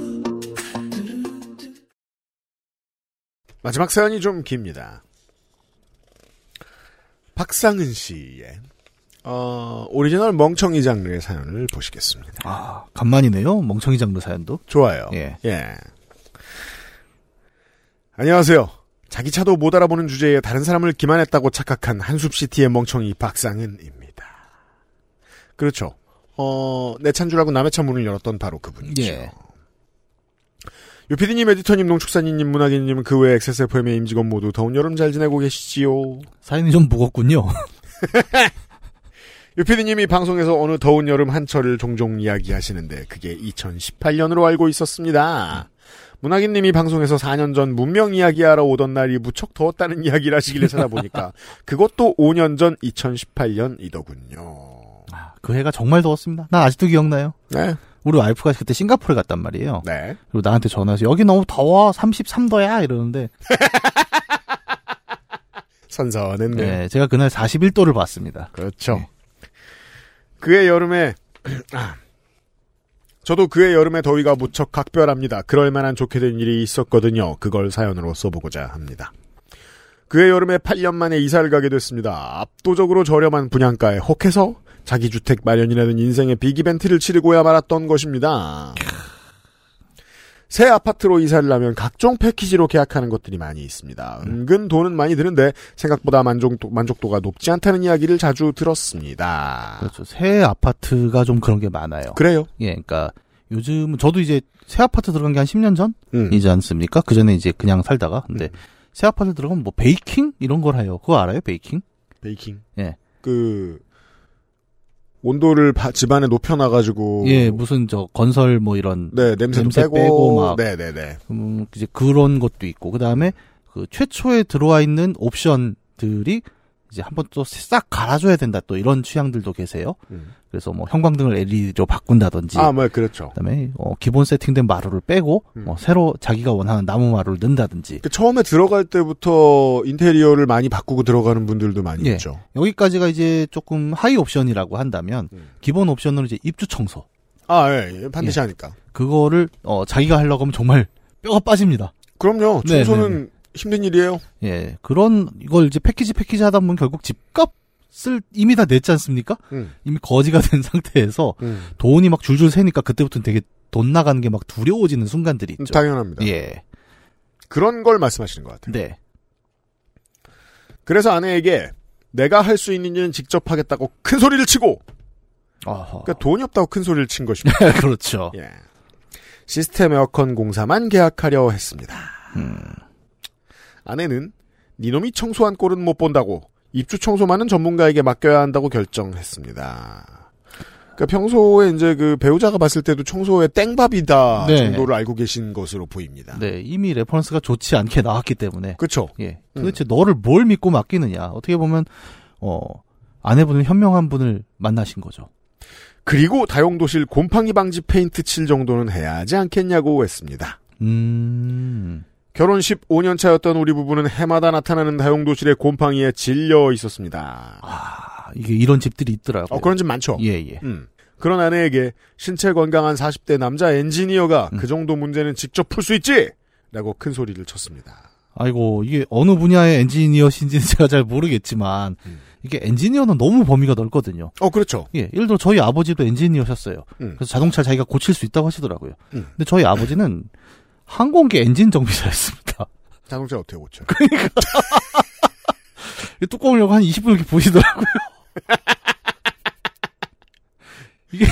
[SPEAKER 4] 마지막 사연이 좀 깁니다. 박상은 씨의 어, 오리지널 멍청이 장르의 사연을 보시겠습니다.
[SPEAKER 3] 아, 간만이네요. 멍청이 장르 사연도.
[SPEAKER 4] 좋아요.
[SPEAKER 3] 예.
[SPEAKER 4] 예. 안녕하세요. 자기 차도 못 알아보는 주제에 다른 사람을 기만했다고 착각한 한숲시티의 멍청이 박상은입니다. 그렇죠. 어, 내 차인 줄 알고 남의 차 문을 열었던 바로 그분이죠.
[SPEAKER 3] 예.
[SPEAKER 4] 유피디님, 에디터님, 농축사님, 문학인님, 그 외 XSFM의 임직원 모두 더운 여름 잘 지내고 계시지요?
[SPEAKER 3] 사연이 좀 무겁군요.
[SPEAKER 4] 유피디님이 방송에서 어느 더운 여름 한철을 종종 이야기하시는데 그게 2018년으로 알고 있었습니다. 문학인님이 방송에서 4년 전 문명 이야기하러 오던 날이 무척 더웠다는 이야기를 하시길래 찾아보니까 그것도 5년 전 2018년이더군요.
[SPEAKER 3] 그 해가 정말 더웠습니다. 난 아직도 기억나요.
[SPEAKER 4] 네.
[SPEAKER 3] 우리 와이프가 그때 싱가포르에 갔단 말이에요.
[SPEAKER 4] 네.
[SPEAKER 3] 그리고 나한테 전화해서 여기 너무 더워 33도야 이러는데
[SPEAKER 4] 선선했네요.
[SPEAKER 3] 네, 제가 그날 41도를 봤습니다.
[SPEAKER 4] 그렇죠. 그해 여름에 아, 저도 그해 여름에 더위가 무척 각별합니다. 그럴 만한 좋게 된 일이 있었거든요. 그걸 사연으로 써보고자 합니다. 그해 여름에 8년 만에 이사를 가게 됐습니다. 압도적으로 저렴한 분양가에 혹해서 자기 주택 마련이라는 인생의 빅 이벤트를 치르고야 말았던 것입니다. 새 아파트로 이사를 하면 각종 패키지로 계약하는 것들이 많이 있습니다. 은근 돈은 많이 드는데 생각보다 만족도, 만족도가 높지 않다는 이야기를 자주 들었습니다.
[SPEAKER 3] 그렇죠. 새 아파트가 좀 그런 게 많아요.
[SPEAKER 4] 그래요?
[SPEAKER 3] 예, 그러니까 요즘 저도 이제 새 아파트 들어간 게 한 10년
[SPEAKER 4] 음.
[SPEAKER 3] 전이지 않습니까? 그 전에 이제 그냥 살다가 근데 새 아파트 들어가면 뭐 베이킹 이런 걸 해요. 그거 알아요? 베이킹?
[SPEAKER 4] 베이킹.
[SPEAKER 3] 예.
[SPEAKER 4] 그 온도를 바- 집안에 높여놔가지고.
[SPEAKER 3] 예, 무슨 저 건설 뭐 이런
[SPEAKER 4] 네 냄새도
[SPEAKER 3] 냄새
[SPEAKER 4] 빼고,
[SPEAKER 3] 빼고 막
[SPEAKER 4] 네네네.
[SPEAKER 3] 음, 이제 그런 것도 있고. 그 다음에 그 최초에 들어와 있는 옵션들이 이제 한 번 또 싹 갈아줘야 된다 또 이런 취향들도 계세요.
[SPEAKER 4] 음.
[SPEAKER 3] 그래서 뭐 형광등을 LED로 바꾼다든지
[SPEAKER 4] 아 뭐 그렇죠.
[SPEAKER 3] 그다음에 어, 기본 세팅된 마루를 빼고
[SPEAKER 4] 음.
[SPEAKER 3] 뭐 새로 자기가 원하는 나무 마루를 넣는다든지
[SPEAKER 4] 그 처음에 들어갈 때부터 인테리어를 많이 바꾸고 들어가는 분들도 많이
[SPEAKER 3] 예.
[SPEAKER 4] 있죠.
[SPEAKER 3] 여기까지가 이제 조금 하이 옵션이라고 한다면
[SPEAKER 4] 음.
[SPEAKER 3] 기본 옵션으로 이제 입주 청소
[SPEAKER 4] 아 예, 예, 반드시 하니까.
[SPEAKER 3] 그거를 어, 자기가 하려고 하면 정말 뼈가 빠집니다.
[SPEAKER 4] 그럼요.
[SPEAKER 3] 네,
[SPEAKER 4] 청소는
[SPEAKER 3] 네,
[SPEAKER 4] 힘든 일이에요.
[SPEAKER 3] 예, 그런 이걸 이제 패키지 패키지 하다 보면 결국 집값을 이미 다 냈지 않습니까?
[SPEAKER 4] 음.
[SPEAKER 3] 이미 거지가 된 상태에서
[SPEAKER 4] 음.
[SPEAKER 3] 돈이 막 줄줄 새니까 그때부터는 되게 돈 나가는 게 막 두려워지는 순간들이 있죠.
[SPEAKER 4] 당연합니다.
[SPEAKER 3] 예,
[SPEAKER 4] 그런 걸 말씀하시는 것 같아요.
[SPEAKER 3] 네,
[SPEAKER 4] 그래서 아내에게 내가 할 수 있는 일은 직접 하겠다고 큰 소리를 치고
[SPEAKER 3] 어허.
[SPEAKER 4] 그러니까 돈이 없다고 큰 소리를 친 것입니다.
[SPEAKER 3] 그렇죠.
[SPEAKER 4] 예. 시스템 에어컨 공사만 계약하려 했습니다.
[SPEAKER 3] 음.
[SPEAKER 4] 아내는 니놈이 청소한 꼴은 못 본다고 입주 청소만은 전문가에게 맡겨야 한다고 결정했습니다. 그러니까 평소에 이제 그 배우자가 봤을 때도 청소에 젬병이다
[SPEAKER 3] 네.
[SPEAKER 4] 정도를 알고 계신 것으로 보입니다.
[SPEAKER 3] 네, 이미 reference가 좋지 않게 나왔기 때문에.
[SPEAKER 4] 그렇죠.
[SPEAKER 3] 예. 도대체 너를 뭘 믿고 맡기느냐. 어떻게 보면, 어, 아내분은 현명한 분을 만나신 거죠.
[SPEAKER 4] 그리고 다용도실 곰팡이 방지 페인트 칠 정도는 해야 하지 않겠냐고 했습니다.
[SPEAKER 3] 음.
[SPEAKER 4] 결혼 15년 차였던 우리 부부는 해마다 나타나는 다용도실의 곰팡이에 질려 있었습니다.
[SPEAKER 3] 아, 이게 이런 집들이 있더라고요.
[SPEAKER 4] 어, 그런 집 많죠.
[SPEAKER 3] 예, 예.
[SPEAKER 4] 음. 그런 아내에게 신체 건강한 40대 남자 엔지니어가
[SPEAKER 3] 음.
[SPEAKER 4] 그 정도 문제는 직접 풀 수 있지! 라고 큰 소리를 쳤습니다.
[SPEAKER 3] 아이고, 이게 어느 분야의 엔지니어신지는 제가 잘 모르겠지만,
[SPEAKER 4] 음.
[SPEAKER 3] 이게 엔지니어는 너무 범위가 넓거든요.
[SPEAKER 4] 어, 그렇죠.
[SPEAKER 3] 예, 예를 들어 저희 아버지도 엔지니어셨어요.
[SPEAKER 4] 음.
[SPEAKER 3] 그래서 자동차 자기가 고칠 수 있다고 하시더라고요.
[SPEAKER 4] 음.
[SPEAKER 3] 근데 저희 아버지는 항공기 엔진 정비사였습니다.
[SPEAKER 4] 자동차 어떻게 고쳐?
[SPEAKER 3] 이 뚜껑을 열고 한 20분 이렇게 보시더라고요. 이게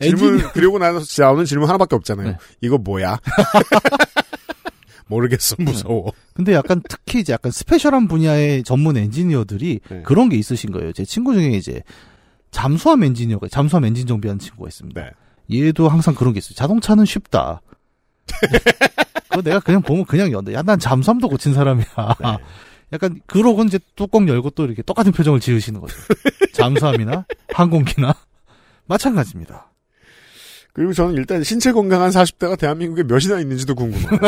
[SPEAKER 4] 질문,
[SPEAKER 3] 엔진
[SPEAKER 4] 그리고 나서 나오는 질문 하나밖에 없잖아요.
[SPEAKER 3] 네.
[SPEAKER 4] 이거 뭐야? 모르겠어, 무서워.
[SPEAKER 3] 근데 약간 특히 이제 약간 special한 분야의 전문 엔지니어들이
[SPEAKER 4] 네.
[SPEAKER 3] 그런 게 있으신 거예요. 제 친구 중에 이제 잠수함 엔지니어가 잠수함 엔진 정비하는 친구가 있습니다.
[SPEAKER 4] 네.
[SPEAKER 3] 얘도 항상 그런 게 있어요. 자동차는 쉽다. 그거 내가 그냥 보면 그냥 연다. 야, 난 잠수함도 고친 사람이야.
[SPEAKER 4] 네.
[SPEAKER 3] 약간 그러고 이제 뚜껑 열고 또 이렇게 똑같은 표정을 지으시는 거죠. 잠수함이나 항공기나 마찬가지입니다.
[SPEAKER 4] 그리고 저는 일단 신체 건강한 40대가 대한민국에 몇이나 있는지도 궁금해요.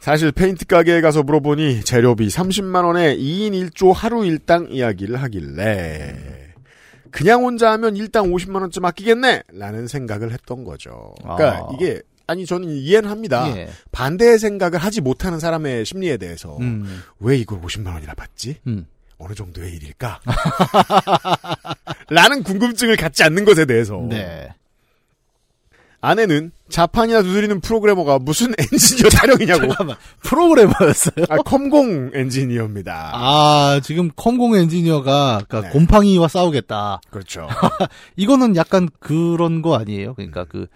[SPEAKER 4] 사실 페인트 가게에 가서 물어보니 재료비 30만 원에 2인 1조 하루 일당 이야기를 하길래 그냥 혼자 하면 일당 50만 원쯤 아끼겠네 라는 생각을 했던 거죠. 그러니까
[SPEAKER 3] 아.
[SPEAKER 4] 이게 아니 저는 이해는 합니다.
[SPEAKER 3] 예.
[SPEAKER 4] 반대의 생각을 하지 못하는 사람의 심리에 대해서
[SPEAKER 3] 음,
[SPEAKER 4] 왜 이걸 50만 원이나 받지?
[SPEAKER 3] 음.
[SPEAKER 4] 어느 정도의 일일까? 라는 궁금증을 갖지 않는 것에 대해서
[SPEAKER 3] 네.
[SPEAKER 4] 아내는 자판이나 두드리는 프로그래머가 무슨 엔지니어 타령이냐고.
[SPEAKER 3] 잠깐만. 프로그래머였어요?
[SPEAKER 4] 아, 컴공 엔지니어입니다.
[SPEAKER 3] 아, 지금 컴공 엔지니어가 그러니까
[SPEAKER 4] 네.
[SPEAKER 3] 곰팡이와 싸우겠다.
[SPEAKER 4] 그렇죠.
[SPEAKER 3] 이거는 약간 그런 거 아니에요? 그러니까 그,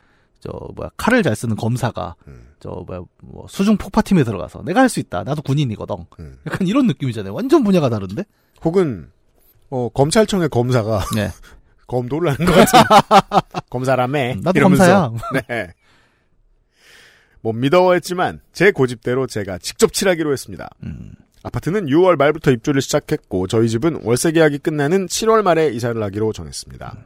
[SPEAKER 3] 저, 뭐야, 칼을 잘 쓰는 검사가,
[SPEAKER 4] 음.
[SPEAKER 3] 저, 뭐야, 뭐, 수중 폭파팀에 들어가서, 내가 할 수 있다. 나도 군인이거든.
[SPEAKER 4] 음.
[SPEAKER 3] 약간 이런 느낌이잖아요. 완전 분야가 다른데?
[SPEAKER 4] 혹은 어, 검찰청의 검사가
[SPEAKER 3] 네.
[SPEAKER 4] 검도를 하는 것 같은 검사라며
[SPEAKER 3] 음, 나도
[SPEAKER 4] 이러면서.
[SPEAKER 3] 검사야.
[SPEAKER 4] 네. 못 믿어했지만 제 고집대로 제가 직접 칠하기로 했습니다.
[SPEAKER 3] 음.
[SPEAKER 4] 아파트는 6월 말부터 입주를 시작했고 저희 집은 월세 계약이 끝나는 7월 말에 이사를 하기로 정했습니다.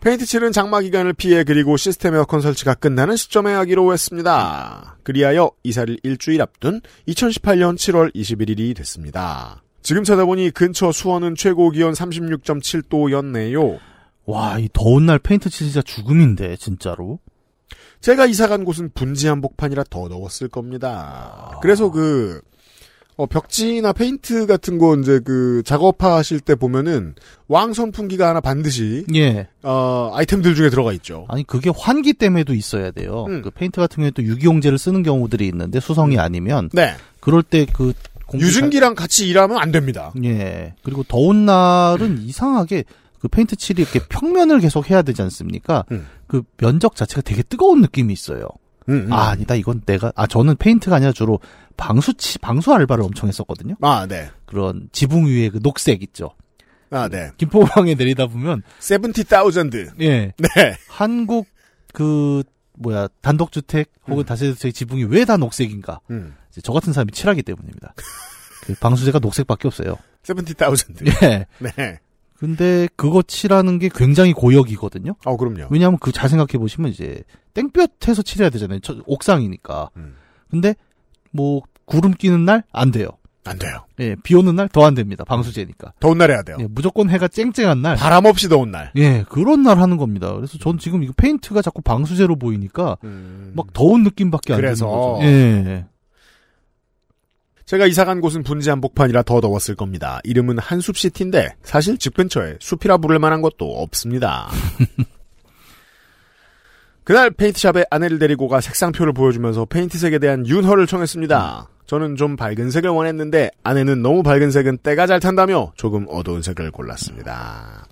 [SPEAKER 4] 페인트 칠은 장마 기간을 피해 그리고 시스템 에어컨 설치가 끝나는 시점에 하기로 했습니다. 그리하여 이사를 일주일 앞둔 2018년 7월 21일이 됐습니다. 지금 찾아보니 근처 수원은 최고 기온 36.7도였네요.
[SPEAKER 3] 와, 이 더운 날 페인트 칠 진짜 죽음인데, 진짜로.
[SPEAKER 4] 제가 이사 간 곳은 분지 한복판이라 더 더웠을 겁니다. 그래서 그 어, 벽지나 페인트 같은 거 이제 그 작업하실 때 보면은 왕 선풍기가 하나 반드시
[SPEAKER 3] 예.
[SPEAKER 4] 어, 아이템들 중에 들어가 있죠.
[SPEAKER 3] 아니, 그게 환기 때문에도 있어야 돼요.
[SPEAKER 4] 음.
[SPEAKER 3] 그 페인트 같은 경우에 또 유기용제를 쓰는 경우들이 있는데, 수성이 아니면,
[SPEAKER 4] 네.
[SPEAKER 3] 그럴 때 그, 공기
[SPEAKER 4] 유증기랑 같이 일하면 안 됩니다.
[SPEAKER 3] 예. 그리고 더운 날은 이상하게 그 페인트 칠이 이렇게 평면을 계속 해야 되지 않습니까?
[SPEAKER 4] 음.
[SPEAKER 3] 그 면적 자체가 되게 뜨거운 느낌이 있어요.
[SPEAKER 4] 음, 음.
[SPEAKER 3] 아, 아니다. 이건 내가, 아, 저는 페인트가 아니라 주로 방수 치, 방수 알바를 엄청 했었거든요.
[SPEAKER 4] 아, 네.
[SPEAKER 3] 그런 지붕 위에 그 녹색 있죠.
[SPEAKER 4] 아, 네.
[SPEAKER 3] 김포방에 내리다 보면,
[SPEAKER 4] 70,000.
[SPEAKER 3] 예.
[SPEAKER 4] 네.
[SPEAKER 3] 한국 그, 뭐야, 단독주택 혹은 다세대주택 지붕이 왜 다 녹색인가?
[SPEAKER 4] 음.
[SPEAKER 3] 저 같은 사람이 칠하기 때문입니다. 그 방수제가 녹색밖에 없어요.
[SPEAKER 4] 70,000.
[SPEAKER 3] 예.
[SPEAKER 4] 네.
[SPEAKER 3] 근데 그거 칠하는 게 굉장히 고역이거든요.
[SPEAKER 4] 어, 그럼요.
[SPEAKER 3] 왜냐하면 그 잘 생각해 보시면 이제 땡볕에서 칠해야 되잖아요. 저- 옥상이니까.
[SPEAKER 4] 음.
[SPEAKER 3] 근데 뭐 구름 끼는 날 안 돼요.
[SPEAKER 4] 안 돼요.
[SPEAKER 3] 예, 비 오는 날 더 안 됩니다. 방수제니까.
[SPEAKER 4] 더운 날 해야 돼요.
[SPEAKER 3] 예, 무조건 해가 쨍쨍한 날.
[SPEAKER 4] 바람 없이 더운 날.
[SPEAKER 3] 예, 그런 날 하는 겁니다. 그래서 전 지금 이거 페인트가 자꾸 방수제로 보이니까
[SPEAKER 4] 음.
[SPEAKER 3] 막 더운 느낌밖에 안. 드는 거죠. 예.
[SPEAKER 4] 제가 이사 간 곳은 분지 한복판이라 더 더웠을 겁니다. 이름은 한숲시티인데 사실 집 근처에 숲이라 부를 만한 것도 없습니다. 그날 페인트샵에 아내를 데리고 가 색상표를 보여주면서 페인트색에 대한 윤허를 청했습니다. 저는 좀 밝은 색을 원했는데 아내는 너무 밝은 색은 때가 잘 탄다며 조금 어두운 색을 골랐습니다.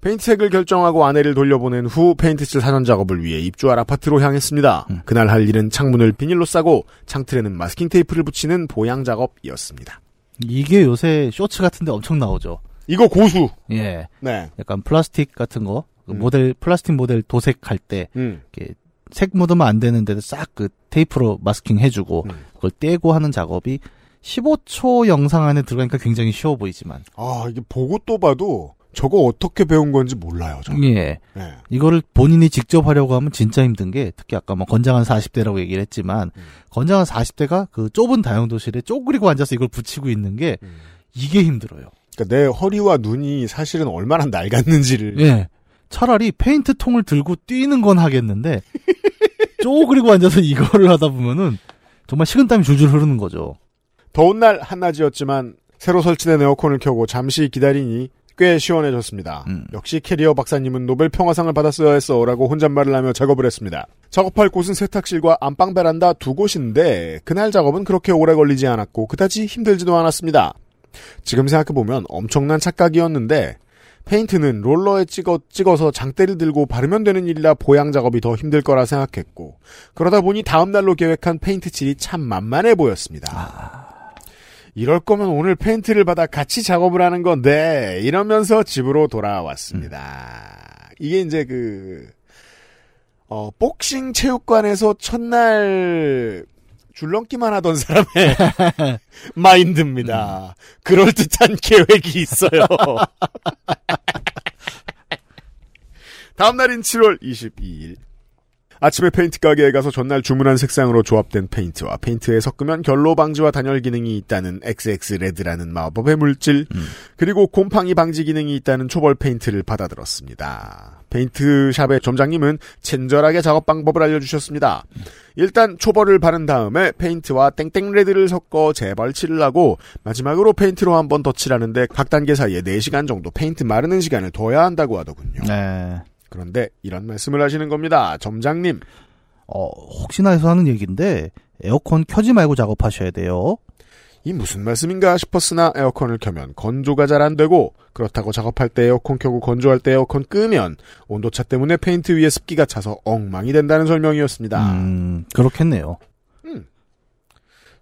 [SPEAKER 4] 페인트색을 결정하고 아내를 돌려보낸 후 페인트칠 사전 작업을 위해 입주할 아파트로 향했습니다. 그날 할 일은 창문을 비닐로 싸고 창틀에는 마스킹 테이프를 붙이는 보양 작업이었습니다.
[SPEAKER 3] 이게 요새 쇼츠 같은데 엄청 나오죠.
[SPEAKER 4] 이거 고수.
[SPEAKER 3] 예.
[SPEAKER 4] 네.
[SPEAKER 3] 약간 플라스틱 같은 거 그
[SPEAKER 4] 음.
[SPEAKER 3] 모델 플라스틱 모델 도색할 때
[SPEAKER 4] 음.
[SPEAKER 3] 이렇게 색 묻으면 안 되는데도 싹 그 테이프로 마스킹 해주고
[SPEAKER 4] 음.
[SPEAKER 3] 그걸 떼고 하는 작업이 15초 영상 안에 들어가니까 굉장히 쉬워 보이지만
[SPEAKER 4] 아, 이게 보고 또 봐도 저거 어떻게 배운 건지 몰라요, 저.
[SPEAKER 3] 예
[SPEAKER 4] 네.
[SPEAKER 3] 이거를 본인이 직접 하려고 하면 진짜 힘든 게 특히 아까 뭐 건장한 40대라고 얘기를 했지만
[SPEAKER 4] 음.
[SPEAKER 3] 건장한 40대가 그 좁은 다용도실에 쪼그리고 앉아서 이걸 붙이고 있는 게
[SPEAKER 4] 음.
[SPEAKER 3] 이게 힘들어요.
[SPEAKER 4] 그러니까 내 허리와 눈이 사실은 얼마나 낡았는지를
[SPEAKER 3] 예. 차라리 페인트 통을 들고 뛰는 건 하겠는데 쪼그리고 앉아서 이거를 하다 보면은 정말 식은땀이 줄줄 흐르는 거죠.
[SPEAKER 4] 더운 날 한낮이었지만 새로 설치된 에어컨을 켜고 잠시 기다리니 꽤 시원해졌습니다.
[SPEAKER 3] 음.
[SPEAKER 4] 역시 캐리어 박사님은 노벨 평화상을 받았어야 했어라고 혼잣말을 하며 작업을 했습니다. 작업할 곳은 세탁실과 안방 베란다 두 곳인데 그날 작업은 그렇게 오래 걸리지 않았고 그다지 힘들지도 않았습니다. 지금 생각해보면 엄청난 착각이었는데 페인트는 롤러에 찍어, 찍어서 장대를 들고 바르면 되는 일이라 보양 작업이 더 힘들 거라 생각했고 그러다 보니 다음 날로 계획한 페인트 칠이 참 만만해 보였습니다. 이럴 거면 오늘 페인트를 받아 같이 작업을 하는 건데 이러면서 집으로 돌아왔습니다. 이게 이제 그 어, 복싱 체육관에서 첫날 줄넘기만 하던 사람의 마인드입니다. 그럴 듯한 계획이 있어요. 다음 날인 7월 22일. 아침에 페인트 가게에 가서 전날 주문한 색상으로 조합된 페인트와 페인트에 섞으면 결로 방지와 단열 기능이 있다는 XX 레드라는 마법의 물질, 그리고 곰팡이 방지 기능이 있다는 초벌 페인트를 받아들었습니다. 페인트샵의 점장님은 친절하게 작업 방법을 알려주셨습니다. 일단 초벌을 바른 다음에 페인트와 땡땡 레드를 섞어 재벌칠을 하고 마지막으로 페인트로 한 번 더 칠하는데 각 단계 사이에 4시간 정도 페인트 마르는 시간을 둬야 한다고 하더군요.
[SPEAKER 3] 네.
[SPEAKER 4] 그런데 이런 말씀을 하시는 겁니다. 점장님.
[SPEAKER 3] 어, 혹시나 해서 하는 얘기인데 에어컨 켜지 말고 작업하셔야 돼요.
[SPEAKER 4] 이 무슨 말씀인가 싶었으나 에어컨을 켜면 건조가 잘 안 되고 그렇다고 작업할 때 에어컨 켜고 건조할 때 에어컨 끄면 온도차 때문에 페인트 위에 습기가 차서 엉망이 된다는 설명이었습니다.
[SPEAKER 3] 음, 그렇겠네요.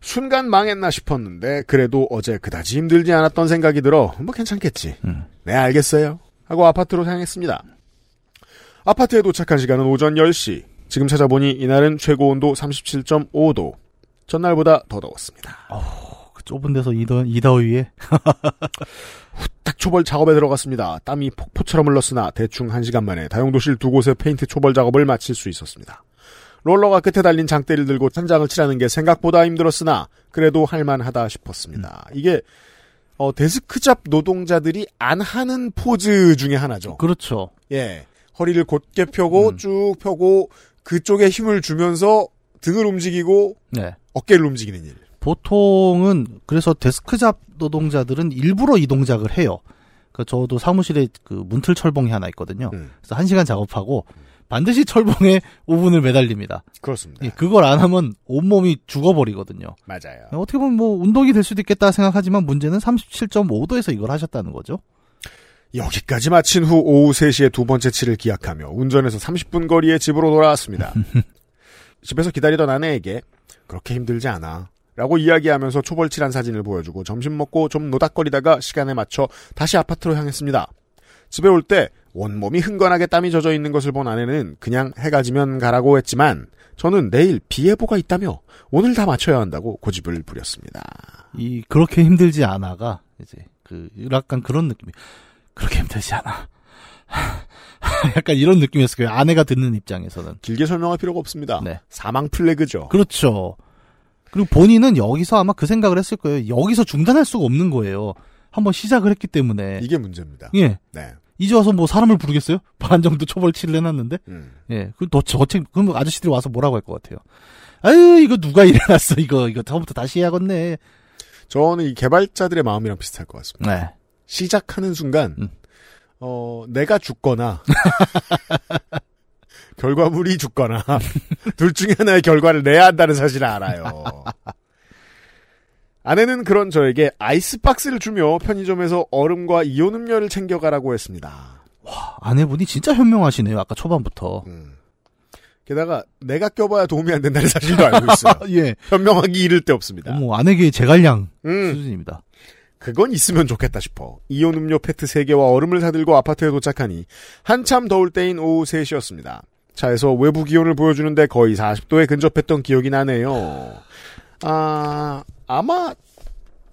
[SPEAKER 4] 순간 망했나 싶었는데 그래도 어제 그다지 힘들지 않았던 생각이 들어 뭐 괜찮겠지.
[SPEAKER 3] 음.
[SPEAKER 4] 네 알겠어요. 하고 아파트로 향했습니다. 아파트에 도착한 시간은 오전 10시. 지금 찾아보니 이날은 최고 온도 37.5도. 전날보다 더 더웠습니다.
[SPEAKER 3] 그 좁은 데서 이 더, 이 더위에
[SPEAKER 4] 딱 초벌 작업에 들어갔습니다. 땀이 폭포처럼 흘렀으나 대충 1시간 만에 다용도실 두 곳의 페인트 초벌 작업을 마칠 수 있었습니다. 롤러가 끝에 달린 장대를 들고 천장을 칠하는 게 생각보다 힘들었으나 그래도 할만하다 싶었습니다. 이게 어, desk job 노동자들이 안 하는 포즈 중에 하나죠.
[SPEAKER 3] 그렇죠.
[SPEAKER 4] 예. 허리를 곧게 펴고
[SPEAKER 3] 음.
[SPEAKER 4] 쭉 펴고 그쪽에 힘을 주면서 등을 움직이고
[SPEAKER 3] 네.
[SPEAKER 4] 어깨를 움직이는 일.
[SPEAKER 3] 보통은 그래서 데스크 잡 노동자들은 일부러 이 동작을 해요. 그 저도 사무실에 그 문틀 철봉이 하나 있거든요.
[SPEAKER 4] 음.
[SPEAKER 3] 그래서 한 시간 작업하고 반드시 철봉에 5분을 매달립니다.
[SPEAKER 4] 그렇습니다.
[SPEAKER 3] 예, 그걸 안 하면 온몸이 죽어버리거든요.
[SPEAKER 4] 맞아요.
[SPEAKER 3] 어떻게 보면 뭐 운동이 될 수도 있겠다 생각하지만 문제는 37.5도에서 이걸 하셨다는 거죠.
[SPEAKER 4] 여기까지 마친 후 오후 3시에 두 번째 칠을 기약하며 운전해서 30분 거리에 집으로 돌아왔습니다. 집에서 기다리던 아내에게 그렇게 힘들지 않아. 라고 이야기하면서 초벌칠한 사진을 보여주고 점심 먹고 좀 노닥거리다가 시간에 맞춰 다시 아파트로 향했습니다. 집에 올 때 온몸이 흥건하게 땀이 젖어 있는 것을 본 아내는 그냥 해가 지면 가라고 했지만 저는 내일 비 예보가 있다며 오늘 다 맞춰야 한다고 고집을 부렸습니다.
[SPEAKER 3] 이 그렇게 힘들지 않아가 이제 그 약간 그런 느낌이 그렇게 힘들지 않아. 약간 이런 느낌이었어요. 아내가 듣는 입장에서는.
[SPEAKER 4] 길게 설명할 필요가 없습니다.
[SPEAKER 3] 네.
[SPEAKER 4] 사망 플래그죠.
[SPEAKER 3] 그렇죠. 그리고 본인은 여기서 아마 그 생각을 했을 거예요. 여기서 중단할 수가 없는 거예요. 한번 시작을 했기 때문에.
[SPEAKER 4] 이게 문제입니다.
[SPEAKER 3] 예.
[SPEAKER 4] 네.
[SPEAKER 3] 이제 와서 뭐 사람을 부르겠어요? 반 정도 초벌치를 해놨는데.
[SPEAKER 4] 음.
[SPEAKER 3] 예. 그너 저책 그럼 아저씨들이 와서 뭐라고 할 것 같아요. 아유 이거 누가 일해놨어 이거 이거 처음부터 다시 해야겠네.
[SPEAKER 4] 저는 이 개발자들의 마음이랑 비슷할 것 같습니다.
[SPEAKER 3] 네.
[SPEAKER 4] 시작하는 순간
[SPEAKER 3] 음.
[SPEAKER 4] 어 내가 죽거나 결과물이 죽거나 둘 중에 하나의 결과를 내야 한다는 사실을 알아요. 아내는 그런 저에게 아이스박스를 주며 편의점에서 얼음과 이온 음료를 챙겨가라고 했습니다.
[SPEAKER 3] 아내분이 진짜 현명하시네요. 아까 초반부터.
[SPEAKER 4] 음. 게다가 내가 껴봐야 도움이 안 된다는 사실도 알고 있어요.
[SPEAKER 3] 예.
[SPEAKER 4] 현명하기 이를 데 없습니다.
[SPEAKER 3] 어머, 아내계의 제갈량
[SPEAKER 4] 음.
[SPEAKER 3] 수준입니다.
[SPEAKER 4] 그건 있으면 좋겠다 싶어. 이온 음료 페트 3개와 얼음을 사들고 아파트에 도착하니 한참 더울 때인 오후 3시였습니다. 차에서 외부 기온을 보여주는데 거의 40도에 근접했던 기억이 나네요. 아, 아마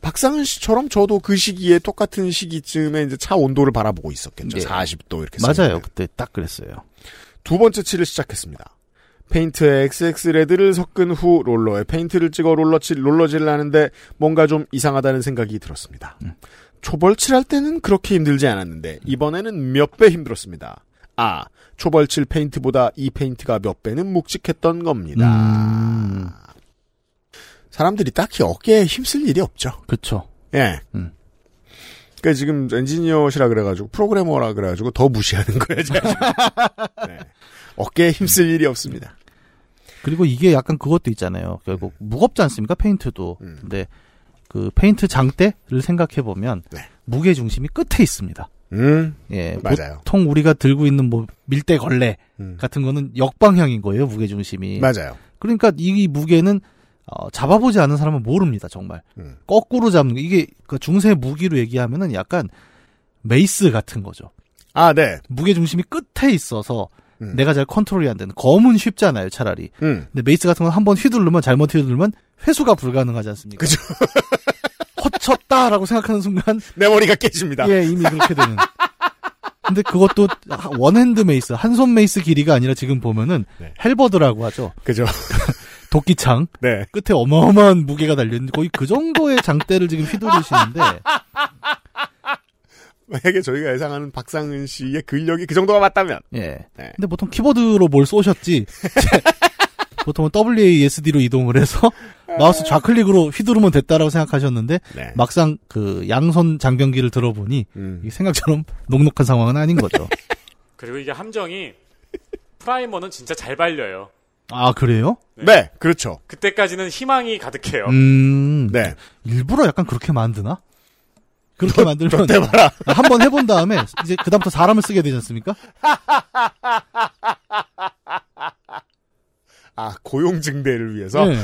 [SPEAKER 4] 박상은 씨처럼 저도 그 시기에 똑같은 시기쯤에 이제 차 온도를 바라보고 있었겠죠.
[SPEAKER 3] 네.
[SPEAKER 4] 40도 이렇게.
[SPEAKER 3] 맞아요.
[SPEAKER 4] 쓰면은.
[SPEAKER 3] 그때 딱 그랬어요.
[SPEAKER 4] 두 번째 칠을 시작했습니다. 페인트에 XX red를 섞은 후 롤러에 페인트를 찍어 롤러칠 롤러질을 하는데 뭔가 좀 이상하다는 생각이 들었습니다. 초벌칠할 때는 그렇게 힘들지 않았는데 이번에는 몇 배 힘들었습니다. 아, 초벌칠 페인트보다 이 페인트가 몇 배는 묵직했던 겁니다.
[SPEAKER 3] 음.
[SPEAKER 4] 사람들이 딱히 어깨에 힘쓸 일이 없죠.
[SPEAKER 3] 그렇죠.
[SPEAKER 4] 예.
[SPEAKER 3] 음.
[SPEAKER 4] 그러니까 지금 엔지니어시라 그래가지고 프로그래머라 그래가지고 더 무시하는 거예요. 지금. 네. 어깨에 힘쓸 일이 없습니다.
[SPEAKER 3] 그리고 이게 약간 그것도 있잖아요. 결국 무겁지 않습니까? 페인트도.
[SPEAKER 4] 음.
[SPEAKER 3] 근데 그 페인트 장대를 생각해 보면
[SPEAKER 4] 네.
[SPEAKER 3] 무게 중심이 끝에 있습니다.
[SPEAKER 4] 음,
[SPEAKER 3] 예,
[SPEAKER 4] 맞아요.
[SPEAKER 3] 보통 우리가 들고 있는 뭐 밀대 걸레
[SPEAKER 4] 음.
[SPEAKER 3] 같은 거는 역방향인 거예요. 무게 중심이.
[SPEAKER 4] 맞아요.
[SPEAKER 3] 그러니까 이 무게는 어, 잡아보지 않은 사람은 모릅니다. 정말
[SPEAKER 4] 음.
[SPEAKER 3] 거꾸로 잡는 거. 이게 그 중세 무기로 얘기하면은 약간 mace 같은 거죠.
[SPEAKER 4] 아, 네.
[SPEAKER 3] 무게 중심이 끝에 있어서
[SPEAKER 4] 음.
[SPEAKER 3] 내가 잘 컨트롤이 안 되는 검은 쉽잖아요, 차라리.
[SPEAKER 4] 음.
[SPEAKER 3] 근데 mace 같은 건 한 번 휘두르면 잘못 휘두르면 회수가 불가능하지 않습니까?
[SPEAKER 4] 그죠.
[SPEAKER 3] 헛쳤다라고 생각하는 순간
[SPEAKER 4] 내 머리가 깨집니다.
[SPEAKER 3] 예 이미 그렇게 되는. 근데 그것도 one-hand mace, 한 손 mace 길이가 아니라 지금 보면은
[SPEAKER 4] 네.
[SPEAKER 3] halberd라고 하죠.
[SPEAKER 4] 그죠.
[SPEAKER 3] 도끼창
[SPEAKER 4] 네.
[SPEAKER 3] 끝에 어마어마한 무게가 달려있는데 거의 그 정도의 장대를 지금 휘두르시는데
[SPEAKER 4] 만약에 저희가 예상하는 박상은 씨의 근력이 그 정도가 맞다면.
[SPEAKER 3] 예.
[SPEAKER 4] 네.
[SPEAKER 3] 근데 보통 키보드로 뭘 쏘셨지. 보통은 WASD로 이동을 해서 마우스 좌클릭으로 휘두르면 됐다라고 생각하셨는데
[SPEAKER 4] 네.
[SPEAKER 3] 막상 그 양손 장병기를 들어보니
[SPEAKER 4] 음.
[SPEAKER 3] 생각처럼 녹록한 상황은 아닌 거죠.
[SPEAKER 5] 그리고 이게 함정이 프라이머는 진짜 잘 발려요.
[SPEAKER 3] 아 그래요?
[SPEAKER 4] 네, 그렇죠.
[SPEAKER 5] 그때까지는 희망이 가득해요.
[SPEAKER 3] 음.
[SPEAKER 4] 네.
[SPEAKER 3] 일부러 약간 그렇게 만드나? 그렇게 만들면
[SPEAKER 4] 너 해봐라.
[SPEAKER 3] 한번 해본 다음에 이제 그다음부터 사람을 쓰게 되지 않습니까?
[SPEAKER 4] 아, 고용 증대를 위해서?
[SPEAKER 3] 네.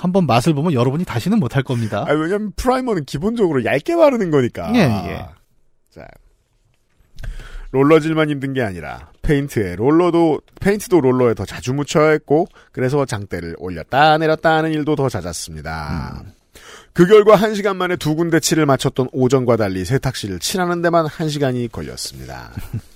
[SPEAKER 3] 한번 맛을 보면 여러분이 다시는 못할 겁니다.
[SPEAKER 4] 아, 왜냐면 primer는 기본적으로 얇게 바르는 거니까.
[SPEAKER 3] 예, 예.
[SPEAKER 4] 자. 롤러질만 힘든 게 아니라 페인트에 롤러도 페인트도 롤러에 더 자주 묻혀야 했고 그래서 장대를 올렸다 내렸다 하는 일도 더 잦았습니다. 그 결과 1시간 만에 두 군데 칠을 마쳤던 오전과 달리 세탁실을 칠하는 데만 1시간이 걸렸습니다.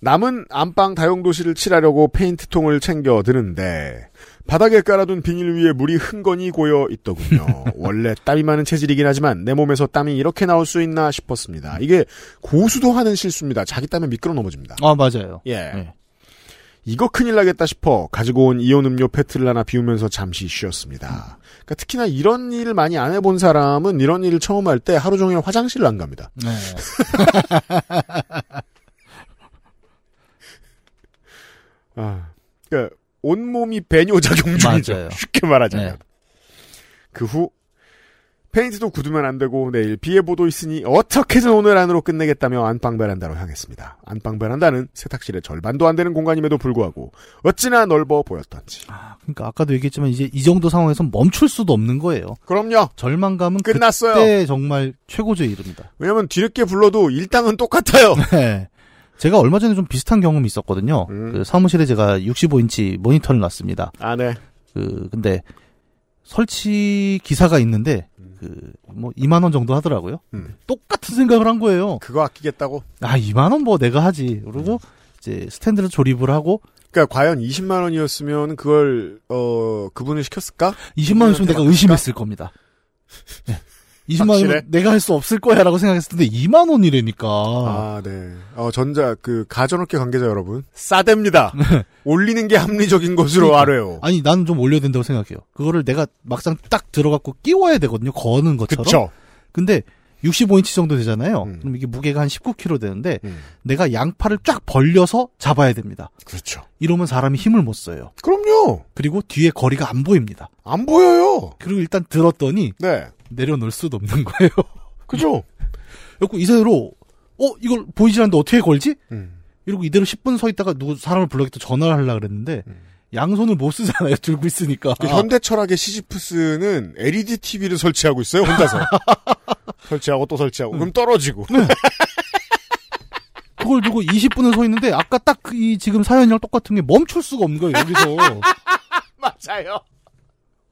[SPEAKER 4] 남은 안방 다용도실을 칠하려고 페인트통을 챙겨 드는데 바닥에 깔아둔 비닐 위에 물이 흥건히 고여 있더군요. 원래 땀이 많은 체질이긴 하지만 내 몸에서 땀이 이렇게 나올 수 있나 싶었습니다. 이게 고수도 하는 실수입니다. 자기 땀에 미끄러 넘어집니다.
[SPEAKER 3] 아 맞아요.
[SPEAKER 4] 예.
[SPEAKER 3] 네.
[SPEAKER 4] 이거 큰일 나겠다 싶어 가지고 온 이온 음료 페트를 하나 비우면서 잠시 쉬었습니다. 그러니까 특히나 이런 일을 많이 안 해본 사람은 이런 일을 처음 할 때 하루 종일 화장실을 안 갑니다.
[SPEAKER 3] 네.
[SPEAKER 4] 아, 그러니까 온몸이 배뇨 작용 중이죠.
[SPEAKER 3] 맞아요.
[SPEAKER 4] 쉽게 말하자면.
[SPEAKER 3] 네.
[SPEAKER 4] 그후 페인트도 굳으면 안 되고 내일 비 예보도 있으니 어떻게든 오늘 안으로 끝내겠다며 안방 베란다로 향했습니다. 안방 베란다는 세탁실의 절반도 안 되는 공간임에도 불구하고 어찌나 넓어 보였던지.
[SPEAKER 3] 그러니까 아까도 얘기했지만 이제 이 정도 상황에서 멈출 수도 없는 거예요.
[SPEAKER 4] 그럼요.
[SPEAKER 3] 절망감은
[SPEAKER 4] 끝났어요.
[SPEAKER 3] 그때 정말 최고조에 이릅니다.
[SPEAKER 4] 왜냐면 뒤늦게 불러도 일당은 똑같아요.
[SPEAKER 3] 네. 제가 얼마 전에 좀 비슷한 경험이 있었거든요.
[SPEAKER 4] 음.
[SPEAKER 3] 그 사무실에 제가 65인치 모니터를 놨습니다.
[SPEAKER 4] 아, 네.
[SPEAKER 3] 그 근데 설치 기사가 있는데 그 뭐 2만 원 정도 하더라고요.
[SPEAKER 4] 음.
[SPEAKER 3] 똑같은 생각을 한 거예요.
[SPEAKER 4] 그거 아끼겠다고?
[SPEAKER 3] 아 2만 원 뭐 내가 하지. 그리고 이제 스탠드를 조립을 하고
[SPEAKER 4] 그러니까 과연 20만 원이었으면 그걸 어 그분을 시켰을까?
[SPEAKER 3] 20만 원이면 내가 의심했을 겁니다. 네. 20만
[SPEAKER 4] 확실해?
[SPEAKER 3] 원이면 내가 할 수 없을 거야라고 생각했을 텐데 2만 원이래니까.
[SPEAKER 4] 아, 네. 어, 전자, 그, 가전업계 관계자 여러분. 싸댑니다. 올리는 게 합리적인 것으로
[SPEAKER 3] 그러니까.
[SPEAKER 4] 알아요.
[SPEAKER 3] 아니 나는 좀 올려야 된다고 생각해요. 그거를 내가 막상 딱 들어갖고 끼워야 되거든요. 거는 것처럼.
[SPEAKER 4] 그쵸.
[SPEAKER 3] 근데 65인치 정도 되잖아요.
[SPEAKER 4] 음.
[SPEAKER 3] 그럼 이게 무게가 한 19kg 되는데
[SPEAKER 4] 음.
[SPEAKER 3] 내가 양팔을 쫙 벌려서 잡아야 됩니다.
[SPEAKER 4] 그렇죠.
[SPEAKER 3] 이러면 사람이 힘을 못 써요.
[SPEAKER 4] 그럼요.
[SPEAKER 3] 그리고 뒤에 거리가 안 보입니다.
[SPEAKER 4] 안 보여요.
[SPEAKER 3] 그리고 일단 들었더니
[SPEAKER 4] 네.
[SPEAKER 3] 내려놓을 수도 없는 거예요.
[SPEAKER 4] 그죠?
[SPEAKER 3] 그리고 이대로 어 이걸 보이질 않는데 어떻게 걸지?
[SPEAKER 4] 음.
[SPEAKER 3] 이러고 이대로 10분 서 있다가 누구 사람을 불러겠다 전화를 하려고 그랬는데 양손을 못 쓰잖아요. 들고 있으니까.
[SPEAKER 4] 그 현대 철학의 시지프스는 LED TV를 설치하고 있어요, 혼자서. 설치하고 또 설치하고. 그럼 떨어지고.
[SPEAKER 3] 그걸 두고 20분을 서 있는데 아까 딱 이 지금 사연이랑 똑같은 게 멈출 수가 없는 거예요. 여기서
[SPEAKER 4] 맞아요.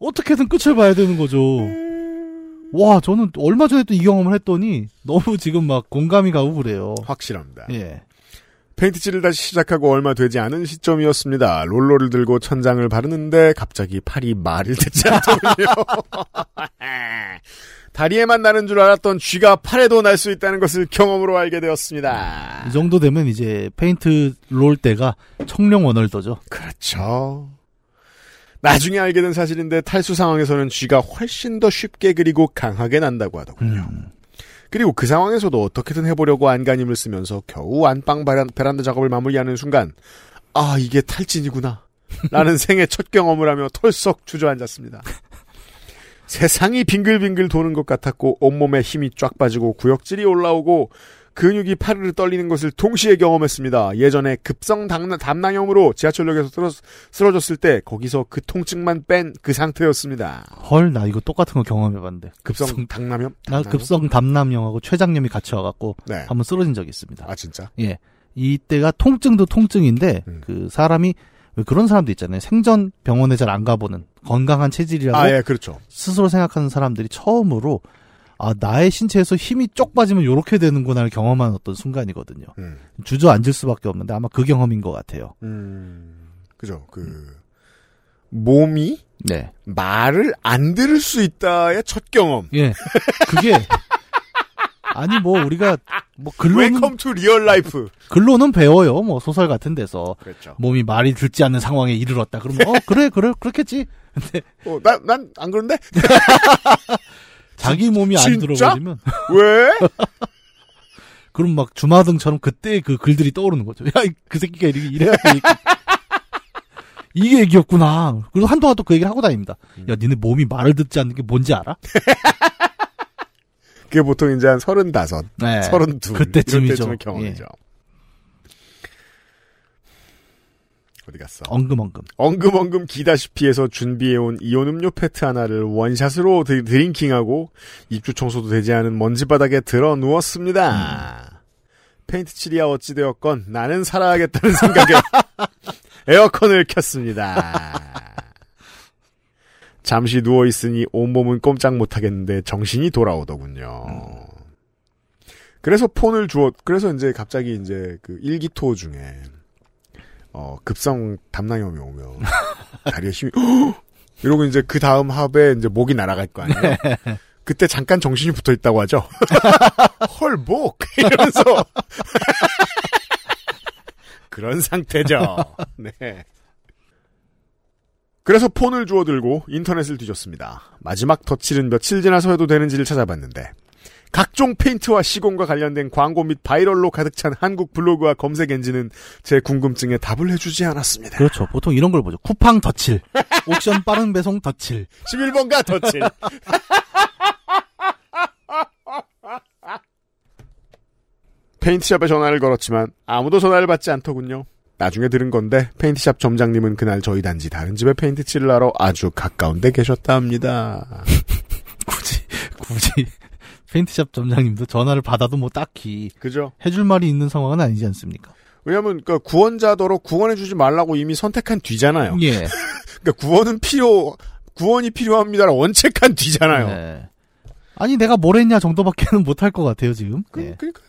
[SPEAKER 3] 어떻게든 끝을 봐야 되는 거죠. 와 저는 얼마 전에 또 이 경험을 했더니 너무 지금 막 공감이 가고 그래요.
[SPEAKER 4] 확실합니다.
[SPEAKER 3] 예.
[SPEAKER 4] 페인트칠을 다시 시작하고 얼마 되지 않은 시점이었습니다. 롤러를 들고 천장을 바르는데 갑자기 팔이 말을 듣지 않더군요. 다리에만 나는 줄 알았던 쥐가 팔에도 날 수 있다는 것을 경험으로 알게 되었습니다.
[SPEAKER 3] 이 정도 되면 이제 페인트 롤 때가 청룡 원월더죠.
[SPEAKER 4] 그렇죠. 나중에 알게 된 사실인데 탈수 상황에서는 쥐가 훨씬 더 쉽게 그리고 강하게 난다고 하더군요. 그리고 그 상황에서도 어떻게든 해보려고 안간힘을 쓰면서 겨우 안방 베란, 베란다 작업을 마무리하는 순간 아 이게 탈진이구나 라는 생애 첫 경험을 하며 털썩 주저앉았습니다. 세상이 빙글빙글 도는 것 같았고 온몸에 힘이 쫙 빠지고 구역질이 올라오고 근육이 파르르 떨리는 것을 동시에 경험했습니다. 예전에 급성 담낭, 담낭염으로 지하철역에서 쓰러, 쓰러졌을 때 거기서 그 통증만 뺀 그 상태였습니다.
[SPEAKER 3] 헐 나 이거 똑같은 거 경험해봤는데.
[SPEAKER 4] 급성 당남염?
[SPEAKER 3] 나 급성 담남염하고 췌장염이 같이 와갖고
[SPEAKER 4] 네.
[SPEAKER 3] 한번 쓰러진 적이 있습니다.
[SPEAKER 4] 아 진짜?
[SPEAKER 3] 예. 이때가 통증도 통증인데
[SPEAKER 4] 음.
[SPEAKER 3] 그 사람이 왜 그런 사람도 있잖아요. 생전 병원에 잘 안 가보는 건강한 체질이라고
[SPEAKER 4] 아 예 그렇죠.
[SPEAKER 3] 스스로 생각하는 사람들이 처음으로 아 나의 신체에서 힘이 쪽 빠지면 요렇게 되는구나를 경험한 어떤 순간이거든요.
[SPEAKER 4] 음.
[SPEAKER 3] 주저앉을 수밖에 없는데 아마 그 경험인 것 같아요.
[SPEAKER 4] 음, 그죠. 그 몸이
[SPEAKER 3] 네.
[SPEAKER 4] 말을 안 들을 수 있다의 첫 경험.
[SPEAKER 3] 예. 그게 아니 뭐 우리가 뭐 글로는
[SPEAKER 4] Welcome to real life.
[SPEAKER 3] 글로는 배워요. 뭐 소설 같은 데서
[SPEAKER 4] 그렇죠.
[SPEAKER 3] 몸이 말이 듣지 않는 상황에 이르렀다. 그러면 어 그래 그래 그렇겠지. 근데
[SPEAKER 4] 어, 난안 그런데?
[SPEAKER 3] 자기 몸이 안
[SPEAKER 4] 진짜?
[SPEAKER 3] 들어버리면
[SPEAKER 4] 왜?
[SPEAKER 3] 그럼 막 주마등처럼 그때 그 글들이 떠오르는 거죠. 야 그 새끼가 이렇게 이래야 돼. 이게 얘기였구나. 그리고 한동안 또 그 얘기를 하고 다닙니다.
[SPEAKER 4] 음.
[SPEAKER 3] 야, 니네 몸이 말을 듣지 않는 게 뭔지 알아?
[SPEAKER 4] 그게 보통 이제 한 서른다섯,
[SPEAKER 3] 네.
[SPEAKER 4] 서른두.
[SPEAKER 3] 그때쯤이죠.
[SPEAKER 4] 경험이죠.
[SPEAKER 3] 예.
[SPEAKER 4] 어디 갔어?
[SPEAKER 3] 엉금엉금.
[SPEAKER 4] 엉금엉금 기다시피 해서 준비해온 이온 음료 페트 하나를 원샷으로 드- drinking하고 입주 청소도 되지 않은 먼지바닥에 드러누웠습니다. 페인트 칠이야 어찌되었건 나는 살아야겠다는 생각에 에어컨을 켰습니다. 잠시 누워있으니 온몸은 꼼짝 못하겠는데 정신이 돌아오더군요. 그래서 폰을 주었, 그래서 이제 갑자기 이제 그 일기토 중에 어, 급성 담낭염이 오면 다리에 힘이 이러고 이제 그 다음 합에 이제 목이 날아갈 거 아니에요. 그때 잠깐 정신이 붙어 있다고 하죠. 헐 목 이러면서 그런 상태죠. 네. 그래서 폰을 주워 들고 인터넷을 뒤졌습니다. 마지막 덧칠은 며칠 지나서 해도 되는지를 찾아봤는데 각종 페인트와 시공과 관련된 광고 및 viral로 가득 찬 한국 블로그와 검색 엔진은 제 궁금증에 답을 해주지 않았습니다.
[SPEAKER 3] 그렇죠. 보통 이런 걸 보죠. 쿠팡 덧칠. 옥션 빠른 배송 덧칠.
[SPEAKER 4] 11번가 덧칠. 페인트샵에 전화를 걸었지만 아무도 전화를 받지 않더군요. 나중에 들은 건데 페인트샵 점장님은 그날 저희 단지 다른 집에 페인트 칠을 하러 아주 가까운 데 계셨다 합니다.
[SPEAKER 3] 굳이, 굳이. 페인트샵 점장님도 전화를 받아도 뭐 딱히
[SPEAKER 4] 그죠?
[SPEAKER 3] 해줄 말이 있는 상황은 아니지 않습니까?
[SPEAKER 4] 왜냐면 그 구원자더러 구원해주지 말라고 이미 선택한 뒤잖아요.
[SPEAKER 3] 예.
[SPEAKER 4] 그러니까 구원은 필요 구원이 필요합니다라 원책한 뒤잖아요.
[SPEAKER 3] 네. 아니 내가 뭘 했냐 정도밖에는 못할 것 같아요 지금. 예.
[SPEAKER 4] 그러니까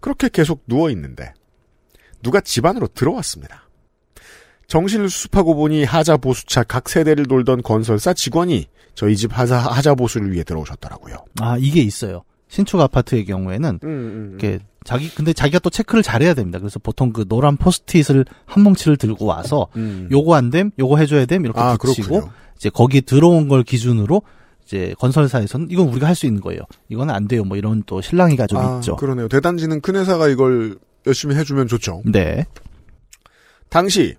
[SPEAKER 4] 그렇게 계속 누워 있는데 누가 집 안으로 들어왔습니다. 정신을 수습하고 보니 하자 보수차 각 세대를 돌던 건설사 직원이 저희 집 하자, 하자 보수를 위해 들어오셨더라고요.
[SPEAKER 3] 아 이게 있어요. 신축 아파트의 경우에는 이렇게 자기 근데 자기가 또 체크를 잘해야 됩니다. 그래서 보통 그 노란 포스트잇을 한 뭉치를 들고 와서
[SPEAKER 4] 음.
[SPEAKER 3] 요거 안 됨, 요거 해줘야 됨 이렇게
[SPEAKER 4] 아,
[SPEAKER 3] 붙이고
[SPEAKER 4] 그렇군요.
[SPEAKER 3] 이제 거기에 들어온 걸 기준으로 이제 건설사에서는 이건 우리가 할 수 있는 거예요. 이건 안 돼요. 뭐 이런 또 실랑이가 좀
[SPEAKER 4] 아,
[SPEAKER 3] 있죠.
[SPEAKER 4] 그러네요. 대단지는 큰 회사가 이걸 열심히 해주면 좋죠.
[SPEAKER 3] 네.
[SPEAKER 4] 당시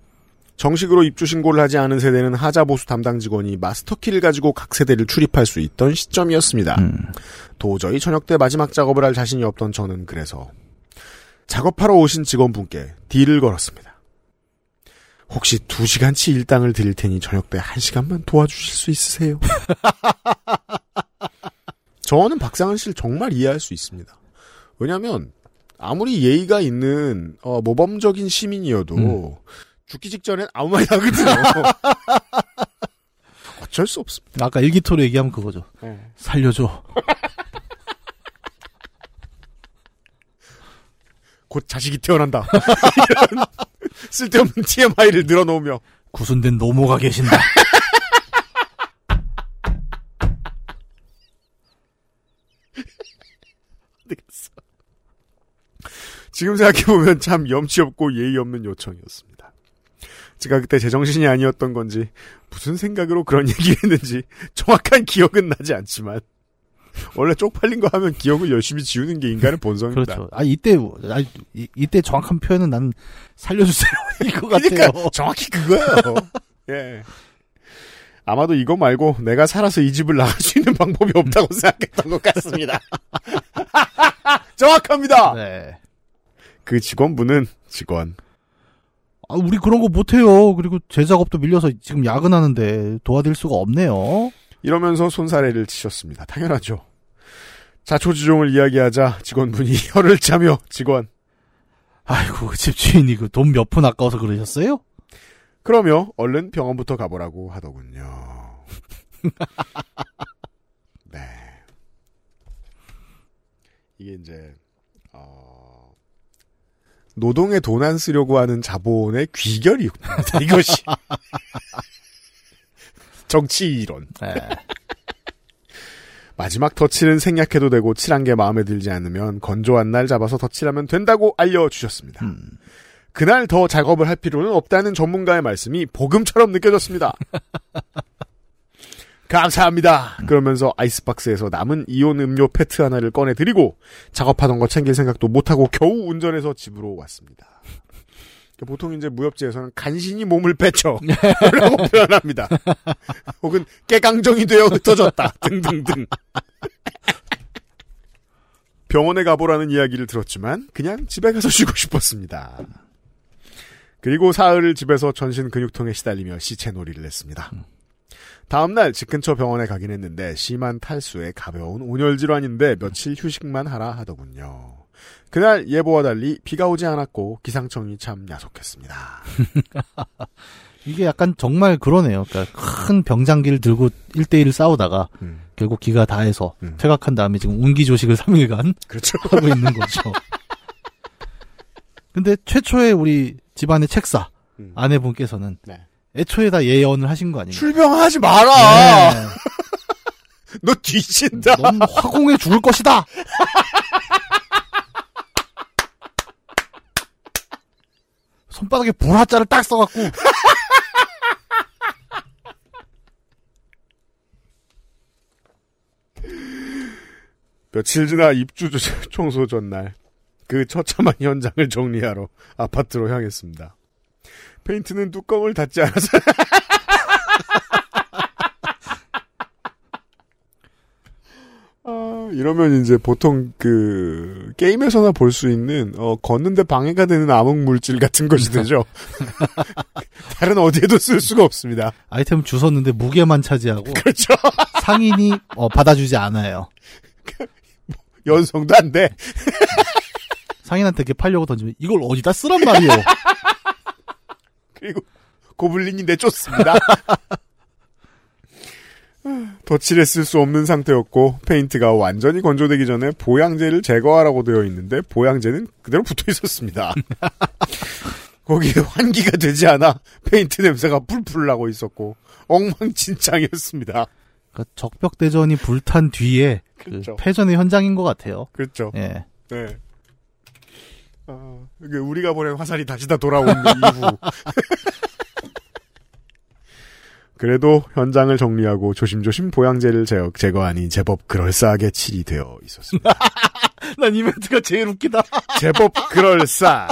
[SPEAKER 4] 정식으로 입주 신고를 하지 않은 세대는 하자 보수 담당 직원이 마스터키를 가지고 각 세대를 출입할 수 있던 시점이었습니다.
[SPEAKER 3] 음.
[SPEAKER 4] 도저히 저녁 때 마지막 작업을 할 자신이 없던 저는 그래서 작업하러 오신 직원분께 딜을 걸었습니다. 혹시 2시간치 일당을 드릴 테니 저녁 때 1시간만 도와주실 수 있으세요? 저는 박상은 씨를 정말 이해할 수 있습니다. 왜냐하면 아무리 예의가 있는 어, 모범적인 시민이어도 죽기 직전엔 아무 말이 나거든요. 어쩔 수 없습니다.
[SPEAKER 3] 아까 일기토로 얘기하면 그거죠.
[SPEAKER 4] 네.
[SPEAKER 3] 살려줘.
[SPEAKER 4] 곧 자식이 태어난다. 쓸데없는 TMI를 늘어놓으며
[SPEAKER 3] 구순된 노모가 계신다.
[SPEAKER 4] 지금 생각해보면 참 염치 없고 예의 없는 요청이었습니다. 제가 그때 제정신이 아니었던 건지 무슨 생각으로 그런 얘기를 했는지 정확한 기억은 나지 않지만 원래 쪽팔린 거 하면 기억을 열심히 지우는 게 인간의 본성입니다.
[SPEAKER 3] 그렇죠. 아 이때 아 이, 이때 정확한 표현은 난 살려주세요 이거 같아요.
[SPEAKER 4] 그러니까 정확히 그거예요. 예. 아마도 이거 말고 내가 살아서 이 집을 나갈 수 있는 방법이 없다고 생각했던 것 같습니다. 정확합니다.
[SPEAKER 3] 네.
[SPEAKER 4] 그 직원분은 직원.
[SPEAKER 3] 아, 우리 그런 거 못해요. 그리고 제 작업도 밀려서 지금 야근하는데 도와드릴 수가 없네요.
[SPEAKER 4] 이러면서 손사래를 치셨습니다. 당연하죠. 자초지종을 이야기하자 직원분이 혀를 짜며 직원.
[SPEAKER 3] 아이고 그 집주인이 그 돈 몇 푼 아까워서 그러셨어요?
[SPEAKER 4] 그러며 얼른 병원부터 가보라고 하더군요. 네. 이게 이제 어, 노동에 돈 안 쓰려고 하는 자본의 귀결이군요. 이것이 정치 이론.
[SPEAKER 3] 네.
[SPEAKER 4] 마지막 덧칠은 생략해도 되고 칠한 게 마음에 들지 않으면 건조한 날 잡아서 덧칠하면 된다고 알려주셨습니다. 그날 더 작업을 할 필요는 없다는 전문가의 말씀이 복음처럼 느껴졌습니다. 감사합니다. 그러면서 아이스박스에서 남은 이온 음료 페트 하나를 꺼내드리고 작업하던 거 챙길 생각도 못하고 겨우 운전해서 집으로 왔습니다. 보통 이제 무협지에서는 간신히 몸을 빼쳐 라고 표현합니다. 혹은 깨강정이 되어 흩어졌다 등등등. 병원에 가보라는 이야기를 들었지만 그냥 집에 가서 쉬고 싶었습니다. 그리고 사흘을 집에서 전신 근육통에 시달리며 시체놀이를 했습니다. 다음날 집 근처 병원에 가긴 했는데 심한 탈수에 가벼운 온열 질환인데 며칠 휴식만 하라 하더군요. 그날 예보와 달리 비가 오지 않았고 기상청이 참 야속했습니다.
[SPEAKER 3] 이게 약간 정말 그러네요. 그러니까 큰 병장기를 들고 1대1을 싸우다가
[SPEAKER 4] 음.
[SPEAKER 3] 결국 기가 다해서 퇴각한 다음에 지금 운기 조식을 3일간
[SPEAKER 4] 그렇죠.
[SPEAKER 3] 하고 있는 거죠. 근데 최초의 우리 집안의 책사
[SPEAKER 4] 음.
[SPEAKER 3] 아내분께서는
[SPEAKER 4] 네.
[SPEAKER 3] 애초에 다 예언을 하신 거 아닌가?
[SPEAKER 4] 출병하지 마라.
[SPEAKER 3] 네.
[SPEAKER 4] 너 뒤진다.
[SPEAKER 3] 넌 화공에 죽을 것이다. 손바닥에 불화자를 딱 써갖고
[SPEAKER 4] 며칠 지나 입주 청소 전날 그 처참한 현장을 정리하러 아파트로 향했습니다. 페인트는 뚜껑을 닫지 않아서 아, 이러면 이제 보통 그 게임에서나 볼 수 있는 어 걷는데 방해가 되는 암흑 물질 같은 것이 되죠. 다른 어디에도 쓸 수가 없습니다.
[SPEAKER 3] 아이템 주웠는데 무게만 차지하고
[SPEAKER 4] 그렇죠.
[SPEAKER 3] 상인이 어, 받아주지 않아요.
[SPEAKER 4] 연성도 안 돼.
[SPEAKER 3] 상인한테 이렇게 팔려고 던지면 이걸 어디다 쓰란 말이요.
[SPEAKER 4] 그리고 고블린이 내쫓습니다. 덧칠에 쓸 수 없는 상태였고 페인트가 완전히 건조되기 전에 보양제를 제거하라고 되어 있는데 보양제는 그대로 붙어 있었습니다. 거기에 환기가 되지 않아 페인트 냄새가 풀풀 나고 있었고 엉망진창이었습니다.
[SPEAKER 3] 그러니까 적벽대전이 불탄 뒤에 그
[SPEAKER 4] 그렇죠.
[SPEAKER 3] 패전의 현장인 것 같아요.
[SPEAKER 4] 그렇죠.
[SPEAKER 3] 예.
[SPEAKER 4] 네. 아, 이게 우리가 보낸 화살이 다시 다 돌아오는 이후. 그래도 현장을 정리하고 조심조심 보양제를 제거, 제거하니 제법 그럴싸하게 칠이 되어 있었습니다.
[SPEAKER 3] 난이 멘트가 제일 웃기다.
[SPEAKER 4] 제법 그럴싸.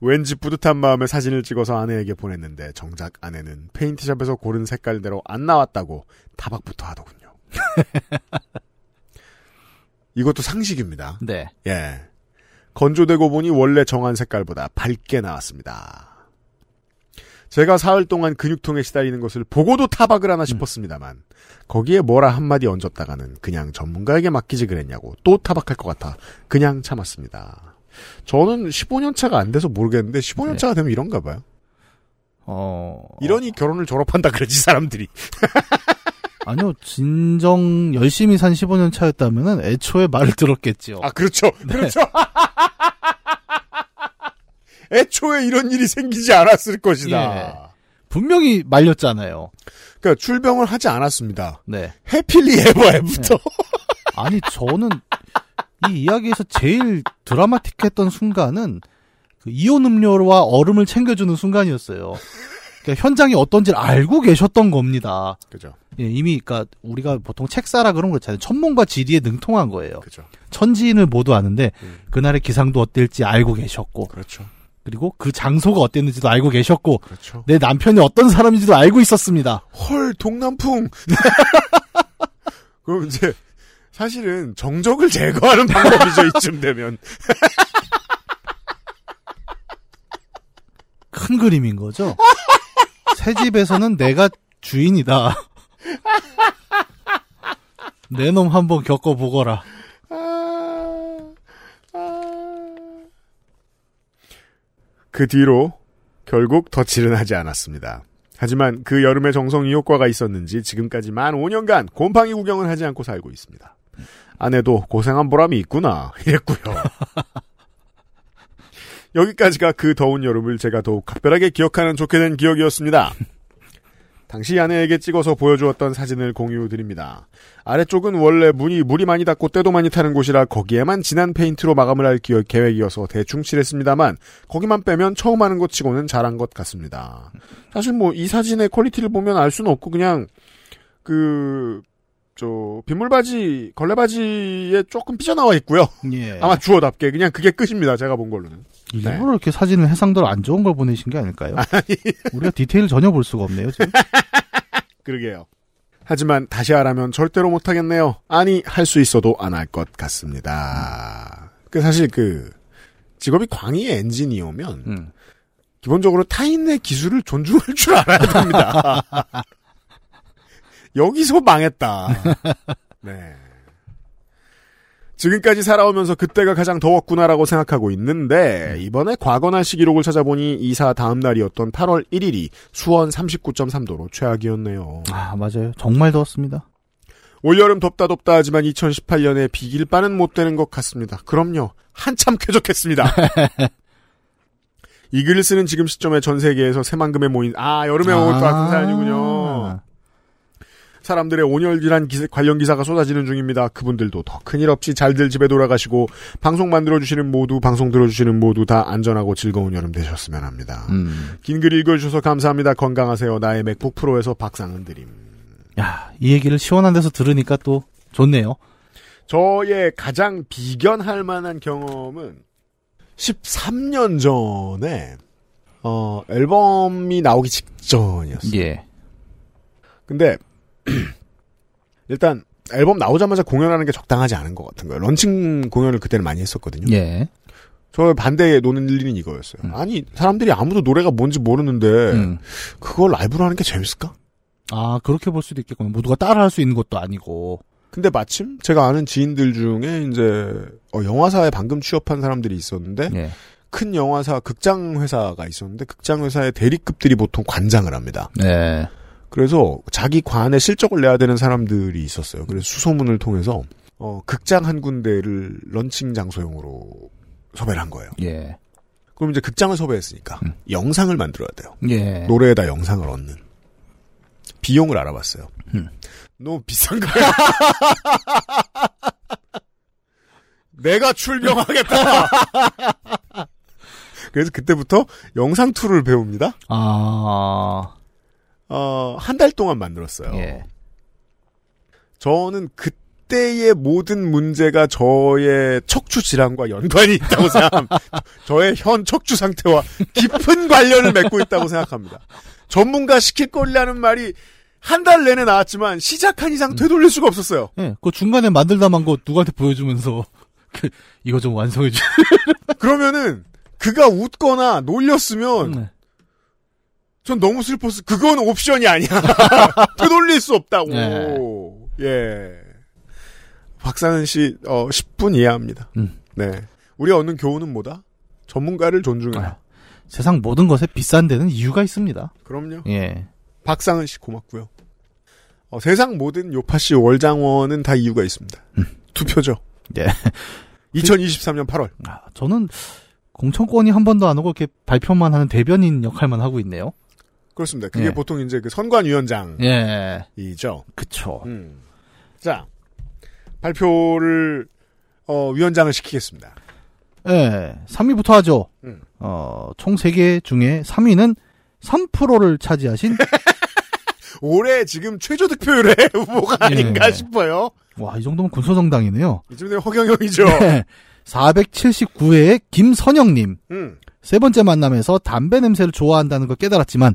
[SPEAKER 4] 왠지 뿌듯한 마음에 사진을 찍어서 아내에게 보냈는데 정작 아내는 페인트샵에서 고른 색깔대로 안 나왔다고 타박부터 하더군요. 이것도 상식입니다.
[SPEAKER 3] 네.
[SPEAKER 4] 예. 건조되고 보니 원래 정한 색깔보다 밝게 나왔습니다. 제가 사흘 동안 근육통에 시달리는 것을 보고도 타박을 하나 싶었습니다만 거기에 뭐라 한마디 얹었다가는 그냥 전문가에게 맡기지 그랬냐고 또 타박할 것 같아 그냥 참았습니다. 저는 15년 차가 안 돼서 모르겠는데 15년 차가 되면 이런가 봐요.
[SPEAKER 3] 어.
[SPEAKER 4] 이러니 결혼을 졸업한다 그러지 사람들이.
[SPEAKER 3] 아니요, 진정 열심히 산 15년 차였다면은 애초에 말을 들었겠죠.
[SPEAKER 4] 아 그렇죠. 그렇죠. 애초에 이런 일이 생기지 않았을 것이다.
[SPEAKER 3] 예. 분명히 말렸잖아요.
[SPEAKER 4] 그러니까 출병을 하지 않았습니다.
[SPEAKER 3] 네.
[SPEAKER 4] 해필리 에버 애부터.
[SPEAKER 3] 아니, 저는 이 이야기에서 제일 드라마틱했던 순간은 그 이온 음료와 얼음을 챙겨주는 순간이었어요. 그러니까 현장이 어떤지를 알고 계셨던 겁니다.
[SPEAKER 4] 그죠.
[SPEAKER 3] 예, 이미 그러니까 우리가 보통 책사라 그런 거 있잖아요. 천문과 지리에 능통한 거예요.
[SPEAKER 4] 그죠.
[SPEAKER 3] 천지인을 모두 아는데
[SPEAKER 4] 음.
[SPEAKER 3] 그날의 기상도 어떨지 알고 계셨고
[SPEAKER 4] 그렇죠.
[SPEAKER 3] 그리고 그 장소가 어땠는지도 알고 계셨고
[SPEAKER 4] 그렇죠.
[SPEAKER 3] 내 남편이 어떤 사람인지도 알고 있었습니다.
[SPEAKER 4] 헐 동남풍. 그럼 이제 사실은 정적을 제거하는 방법이죠 이쯤 되면.
[SPEAKER 3] 큰 그림인 거죠. 새 집에서는 내가 주인이다. 내 놈 한번 겪어보거라.
[SPEAKER 4] 그 뒤로 결국 덧칠은 하지 않았습니다. 하지만 그 여름의 정성 이 효과가 있었는지 지금까지 만 5년간 곰팡이 구경을 하지 않고 살고 있습니다. 아내도 고생한 보람이 있구나 이랬고요. 여기까지가 그 더운 여름을 제가 더욱 각별하게 기억하는 좋게 된 기억이었습니다. 당시 아내에게 찍어서 보여주었던 사진을 공유드립니다. 아래쪽은 원래 문이 물이 많이 닿고 때도 많이 타는 곳이라 거기에만 진한 페인트로 마감을 할 기억, 계획이어서 대충 칠했습니다만 거기만 빼면 처음 하는 것 치고는 잘한 것 같습니다. 사실 뭐 이 사진의 quality를 보면 알 수는 없고 그냥 그 저 빗물받이 걸레받이에 조금 삐져나와 있고요.
[SPEAKER 3] 예.
[SPEAKER 4] 아마 주어답게 그냥 그게 끝입니다. 제가 본 걸로는.
[SPEAKER 3] 일부러 이렇게 사진을 해상도를 안 좋은 걸 보내신 게 아닐까요? 우리가 디테일 전혀 볼 수가 없네요. 지금.
[SPEAKER 4] 그러게요. 하지만 다시 하라면 절대로 못하겠네요. 아니 할 수 있어도 안 할 것 같습니다. 그 사실 그 직업이 광의의 엔지니어면
[SPEAKER 3] 음.
[SPEAKER 4] 기본적으로 타인의 기술을 존중할 줄 알아야 됩니다. 여기서 망했다. 네. 지금까지 살아오면서 그때가 가장 더웠구나라고 생각하고 있는데 이번에 과거 날씨 기록을 찾아보니 이사 다음 날이었던 8월 1일이 수원 39.3도로 최악이었네요.
[SPEAKER 3] 아 맞아요. 정말 더웠습니다.
[SPEAKER 4] 올여름 덥다 덥다 하지만 2018년에 비길 바는 못 되는 것 같습니다. 그럼요. 한참 쾌적했습니다. 이 글을 쓰는 지금 시점에 전 세계에서 새만금에 모인 아 여름에 온것 같은 사연이군요. 사람들의 온열질한 기사- 관련 기사가 쏟아지는 중입니다. 그분들도 더 큰일 없이 잘들 집에 돌아가시고 방송 만들어 주시는 모두 방송 들어 주시는 모두 다 안전하고 즐거운 여름 되셨으면 합니다.
[SPEAKER 3] 음.
[SPEAKER 4] 긴글 읽어 주셔서 감사합니다. 건강하세요. 나의 맥북 프로에서 박상은 드림.
[SPEAKER 3] 야, 이 얘기를 시원한 데서 들으니까 또 좋네요.
[SPEAKER 4] 저의 가장 비견할 만한 경험은 13년 전에 어 앨범이 나오기 직전이었어요.
[SPEAKER 3] 예.
[SPEAKER 4] 근데 일단 앨범 나오자마자 공연하는 게 적당하지 않은 것 같은 거예요. 런칭 공연을 그때는 많이 했었거든요.
[SPEAKER 3] 예.
[SPEAKER 4] 저 반대에 노는 일리는 이거였어요. 아니 사람들이 아무도 노래가 뭔지 모르는데
[SPEAKER 3] 음.
[SPEAKER 4] 그걸 라이브로 하는 게 재밌을까?
[SPEAKER 3] 아, 그렇게 볼 수도 있겠군요. 모두가 따라 할 수 있는 것도 아니고.
[SPEAKER 4] 근데 마침 제가 아는 지인들 중에 이제 어, 영화사에 방금 취업한 사람들이 있었는데
[SPEAKER 3] 예.
[SPEAKER 4] 큰 영화사 극장 회사가 있었는데 극장 회사의 대리급들이 보통 관장을 합니다.
[SPEAKER 3] 네.
[SPEAKER 4] 그래서 자기 관에 실적을 내야 되는 사람들이 있었어요. 그래서 수소문을 통해서 어, 극장 한 군데를 런칭 장소용으로 섭외를 한 거예요.
[SPEAKER 3] 예.
[SPEAKER 4] 그럼 이제 극장을 섭외했으니까 영상을 만들어야 돼요.
[SPEAKER 3] 예.
[SPEAKER 4] 노래에다 영상을 얻는 비용을 알아봤어요.
[SPEAKER 3] 음.
[SPEAKER 4] 너무 비싼 거야. 내가 출병하겠다. 그래서 그때부터 영상 tool을 배웁니다.
[SPEAKER 3] 아.
[SPEAKER 4] 어, 한 달 동안 만들었어요.
[SPEAKER 3] 예.
[SPEAKER 4] 저는 그때의 모든 문제가 저의 척추 질환과 연관이 있다고 생각합니다. 저의 현 척추 상태와 깊은 관련을 맺고 있다고 생각합니다. 전문가 시킬 거라는 말이 한 달 내내 나왔지만 시작한 이상 되돌릴 수가 없었어요.
[SPEAKER 3] 예, 그 중간에 만들다 만거 누구한테 보여주면서 그, 이거 좀 완성해 주.
[SPEAKER 4] 그러면은 그가 웃거나 놀렸으면
[SPEAKER 3] 네.
[SPEAKER 4] 전 너무 슬펐어. 그건 옵션이 아니야. 되돌릴 수 없다고.
[SPEAKER 3] 네.
[SPEAKER 4] 예. 박사는 씨, 어, 10분 이해합니다.
[SPEAKER 3] 음.
[SPEAKER 4] 네. 우리 얻는 교훈은 뭐다? 전문가를 존중해라.
[SPEAKER 3] 세상 모든 것에 비싼 데는 이유가 있습니다.
[SPEAKER 4] 그럼요.
[SPEAKER 3] 예.
[SPEAKER 4] 박상은 씨 고맙고요. 어, 세상 모든 요파 씨 월장원은 다 이유가 있습니다. 투표죠.
[SPEAKER 3] 예.
[SPEAKER 4] 2023년 8월.
[SPEAKER 3] 아, 저는 공천권이 한 번도 안 오고 이렇게 발표만 하는 대변인 역할만 하고 있네요.
[SPEAKER 4] 그렇습니다. 그게
[SPEAKER 3] 예.
[SPEAKER 4] 보통 이제 그 선관위원장이죠.
[SPEAKER 3] 예.
[SPEAKER 4] 음.
[SPEAKER 3] 그쵸.
[SPEAKER 4] 자, 발표를 어, 위원장을 시키겠습니다.
[SPEAKER 3] 예. 3위부터 하죠.
[SPEAKER 4] 음.
[SPEAKER 3] 어, 총 3개 중에 3위는 3%를 차지하신
[SPEAKER 4] 올해 지금 최저 득표율의 후보가 아닌가
[SPEAKER 3] 예.
[SPEAKER 4] 싶어요.
[SPEAKER 3] 와, 이 정도면 군소정당이네요.
[SPEAKER 4] 이쯤 되면 허경영이죠.
[SPEAKER 3] 네. 479회의 김선영님.
[SPEAKER 4] 음.
[SPEAKER 3] 세 번째 만남에서 담배 냄새를 좋아한다는 걸 깨달았지만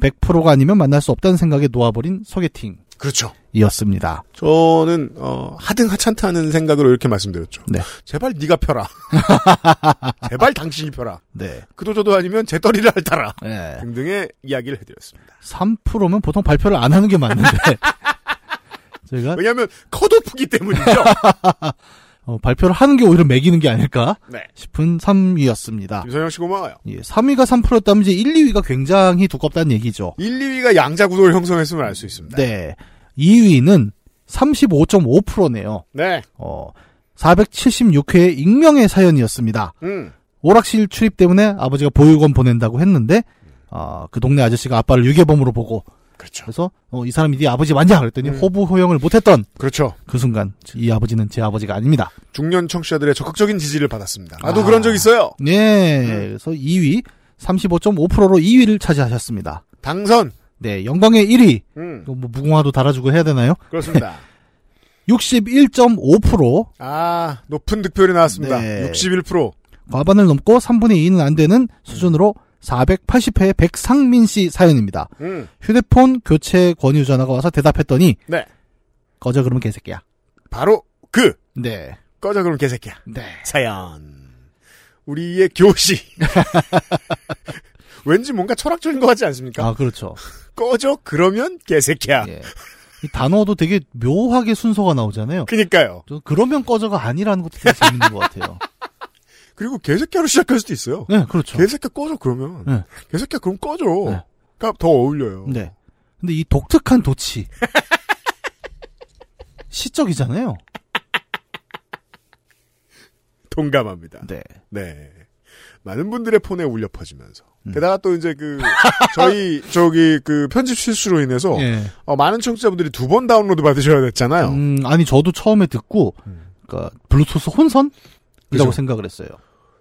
[SPEAKER 3] 100%가 아니면 만날 수 없다는 생각에 놓아버린 소개팅.
[SPEAKER 4] 그렇죠.
[SPEAKER 3] 이었습니다.
[SPEAKER 4] 저는 어, 하등 하찮다는 생각으로 이렇게 말씀드렸죠.
[SPEAKER 3] 네.
[SPEAKER 4] 제발 네가 펴라. 제발 당신이 펴라.
[SPEAKER 3] 네.
[SPEAKER 4] 그도저도 아니면 재떨이를 핥아라.
[SPEAKER 3] 네.
[SPEAKER 4] 등등의 이야기를 해드렸습니다.
[SPEAKER 3] 3%면 보통 발표를 안 하는 게 맞는데. 제가
[SPEAKER 4] 왜냐하면 컷오프기 때문이죠.
[SPEAKER 3] 어, 발표를 하는 게 오히려 매기는 게 아닐까
[SPEAKER 4] 네.
[SPEAKER 3] 싶은 3위였습니다.
[SPEAKER 4] 김선영 씨 고마워요.
[SPEAKER 3] 예, 3위가 3%였다면 이제 1, 2위가 굉장히 두껍다는 얘기죠.
[SPEAKER 4] 1, 2위가 양자 구도를 형성했음을 알 수 있습니다.
[SPEAKER 3] 네. 2위는 35.5%네요.
[SPEAKER 4] 네.
[SPEAKER 3] 어, 476회의 익명의 사연이었습니다.
[SPEAKER 4] 음.
[SPEAKER 3] 오락실 출입 때문에 아버지가 보육원 보낸다고 했는데, 아, 그 동네 아저씨가 아빠를 유괴범으로 보고,
[SPEAKER 4] 그렇죠.
[SPEAKER 3] 그래서, 어, 이 사람이 네 아버지 맞냐? 그랬더니
[SPEAKER 4] 음.
[SPEAKER 3] 호부 호영을 못했던
[SPEAKER 4] 그렇죠.
[SPEAKER 3] 그 순간, 이 아버지는 제 아버지가 아닙니다.
[SPEAKER 4] 중년 청취자들의 적극적인 지지를 받았습니다. 나도
[SPEAKER 3] 아.
[SPEAKER 4] 그런 적 있어요.
[SPEAKER 3] 네.
[SPEAKER 4] 음.
[SPEAKER 3] 그래서 2위, 35.5%로 2위를 차지하셨습니다.
[SPEAKER 4] 당선.
[SPEAKER 3] 네. 영광의 1위.
[SPEAKER 4] 음.
[SPEAKER 3] 뭐 무궁화도 달아주고 해야 되나요?
[SPEAKER 4] 그렇습니다.
[SPEAKER 3] 61.5%.
[SPEAKER 4] 아, 높은 득표율이 나왔습니다.
[SPEAKER 3] 네.
[SPEAKER 4] 61%.
[SPEAKER 3] 과반을 넘고 3분의 2는 안 되는 수준으로 480회 백상민 씨 사연입니다.
[SPEAKER 4] 음.
[SPEAKER 3] 휴대폰 교체 권유 전화가 와서 대답했더니
[SPEAKER 4] 네.
[SPEAKER 3] 꺼져 그러면 개새끼야.
[SPEAKER 4] 바로 그
[SPEAKER 3] 네.
[SPEAKER 4] 꺼져 그럼 개새끼야.
[SPEAKER 3] 네.
[SPEAKER 4] 사연. 우리의 교시. 왠지 뭔가 철학적인 것 같지 않습니까?
[SPEAKER 3] 아 그렇죠.
[SPEAKER 4] 꺼져 그러면 개새끼야.
[SPEAKER 3] 예. 이 단어도 되게 묘하게 순서가 나오잖아요.
[SPEAKER 4] 그니까요.
[SPEAKER 3] 저 그러면 꺼져가 아니라는 것도 되게 재밌는 것 같아요.
[SPEAKER 4] 그리고 개새끼로 시작할 수도 있어요.
[SPEAKER 3] 네, 그렇죠.
[SPEAKER 4] 개새끼 꺼져 그러면.
[SPEAKER 3] 네.
[SPEAKER 4] 개새끼 그럼 꺼져.
[SPEAKER 3] 네.
[SPEAKER 4] 그러니까 더 어울려요.
[SPEAKER 3] 네. 근데 이 독특한 도치 시적이잖아요.
[SPEAKER 4] 동감합니다.
[SPEAKER 3] 네.
[SPEAKER 4] 네. 많은 분들의 폰에 울려 퍼지면서.
[SPEAKER 3] 음.
[SPEAKER 4] 게다가 또 이제 그, 저희, 저기, 그, 편집 실수로 인해서,
[SPEAKER 3] 예.
[SPEAKER 4] 어, 많은 청취자분들이 두 번 다운로드 받으셔야 됐잖아요.
[SPEAKER 3] 음, 아니 저도 처음에 듣고 그러니까 블루투스 혼선 이라고
[SPEAKER 4] 그죠.
[SPEAKER 3] 생각을 했어요.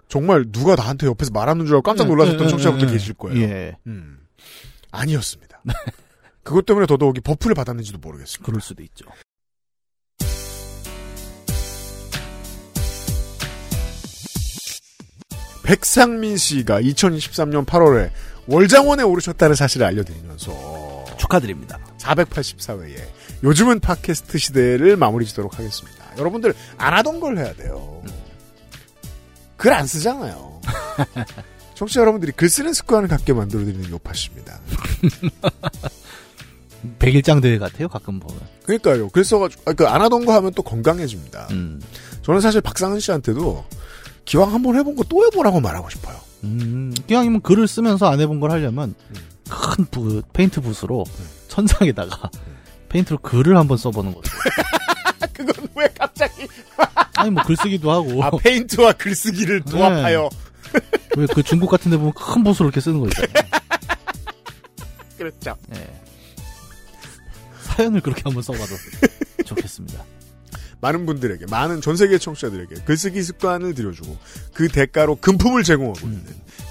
[SPEAKER 4] 정말 누가 나한테 옆에서 말하는 줄 알고 깜짝 놀라셨던
[SPEAKER 3] 예, 예,
[SPEAKER 4] 청취자분들
[SPEAKER 3] 예,
[SPEAKER 4] 계실 거예요.
[SPEAKER 3] 예.
[SPEAKER 4] 음. 아니었습니다. 그것 때문에 더더욱이 buff를 받았는지도 모르겠습니다.
[SPEAKER 3] 그럴 수도 있죠.
[SPEAKER 4] 백상민 씨가 2023년 8월에 월장원에 오르셨다는 사실을 알려드리면서
[SPEAKER 3] 축하드립니다.
[SPEAKER 4] 484회에 요즘은 팟캐스트 시대를 마무리 짓도록 하겠습니다. 여러분들 안 하던 걸 해야 돼요. 글 안 쓰잖아요. 청취자 여러분들이 글 쓰는 습관을 갖게 만들어드리는 요파씨입니다.
[SPEAKER 3] 백일장 대회 같아요, 가끔 보면.
[SPEAKER 4] 그러니까요. 글 써가지고, 아, 그안 하던 거 하면 또 건강해집니다.
[SPEAKER 3] 음.
[SPEAKER 4] 저는 사실 박상은 씨한테도 기왕 한번 해본 거 또 해보라고 말하고 싶어요.
[SPEAKER 3] 음, 기왕이면 글을 쓰면서 안 해본 걸 하려면
[SPEAKER 4] 음.
[SPEAKER 3] 큰 부, 페인트 붓으로 천장에다가 페인트로 글을 한번 써보는 거죠.
[SPEAKER 4] 그건 왜 갑자기
[SPEAKER 3] 아니 뭐 글쓰기도 하고
[SPEAKER 4] 아 페인트와 글쓰기를 조합하여
[SPEAKER 3] 왜그 중국 같은 데 보면 큰 붓으로 이렇게 쓰는 거 있잖아요.
[SPEAKER 4] 그렇죠.
[SPEAKER 3] 예. 사연을 그렇게 한번 써봐도 좋겠습니다.
[SPEAKER 4] 많은 분들에게 많은 전 세계 청취자들에게 글쓰기 습관을 들여주고 그 대가로 금품을 제공하고 있는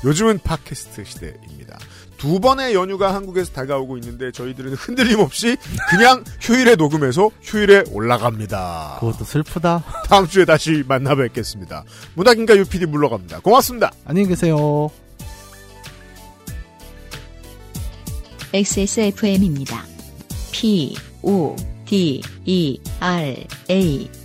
[SPEAKER 4] 요즘은 팟캐스트 시대입니다. 두 번의 연휴가 한국에서 다가오고 있는데 저희들은 흔들림 없이 그냥 휴일에 녹음해서 휴일에 올라갑니다.
[SPEAKER 3] 그것도 슬프다.
[SPEAKER 4] 다음 주에 다시 만나 뵙겠습니다. 문학인가 UPD 물러갑니다. 고맙습니다.
[SPEAKER 3] 안녕히 계세요.
[SPEAKER 2] XSFM입니다. P, O, D, E, R, A.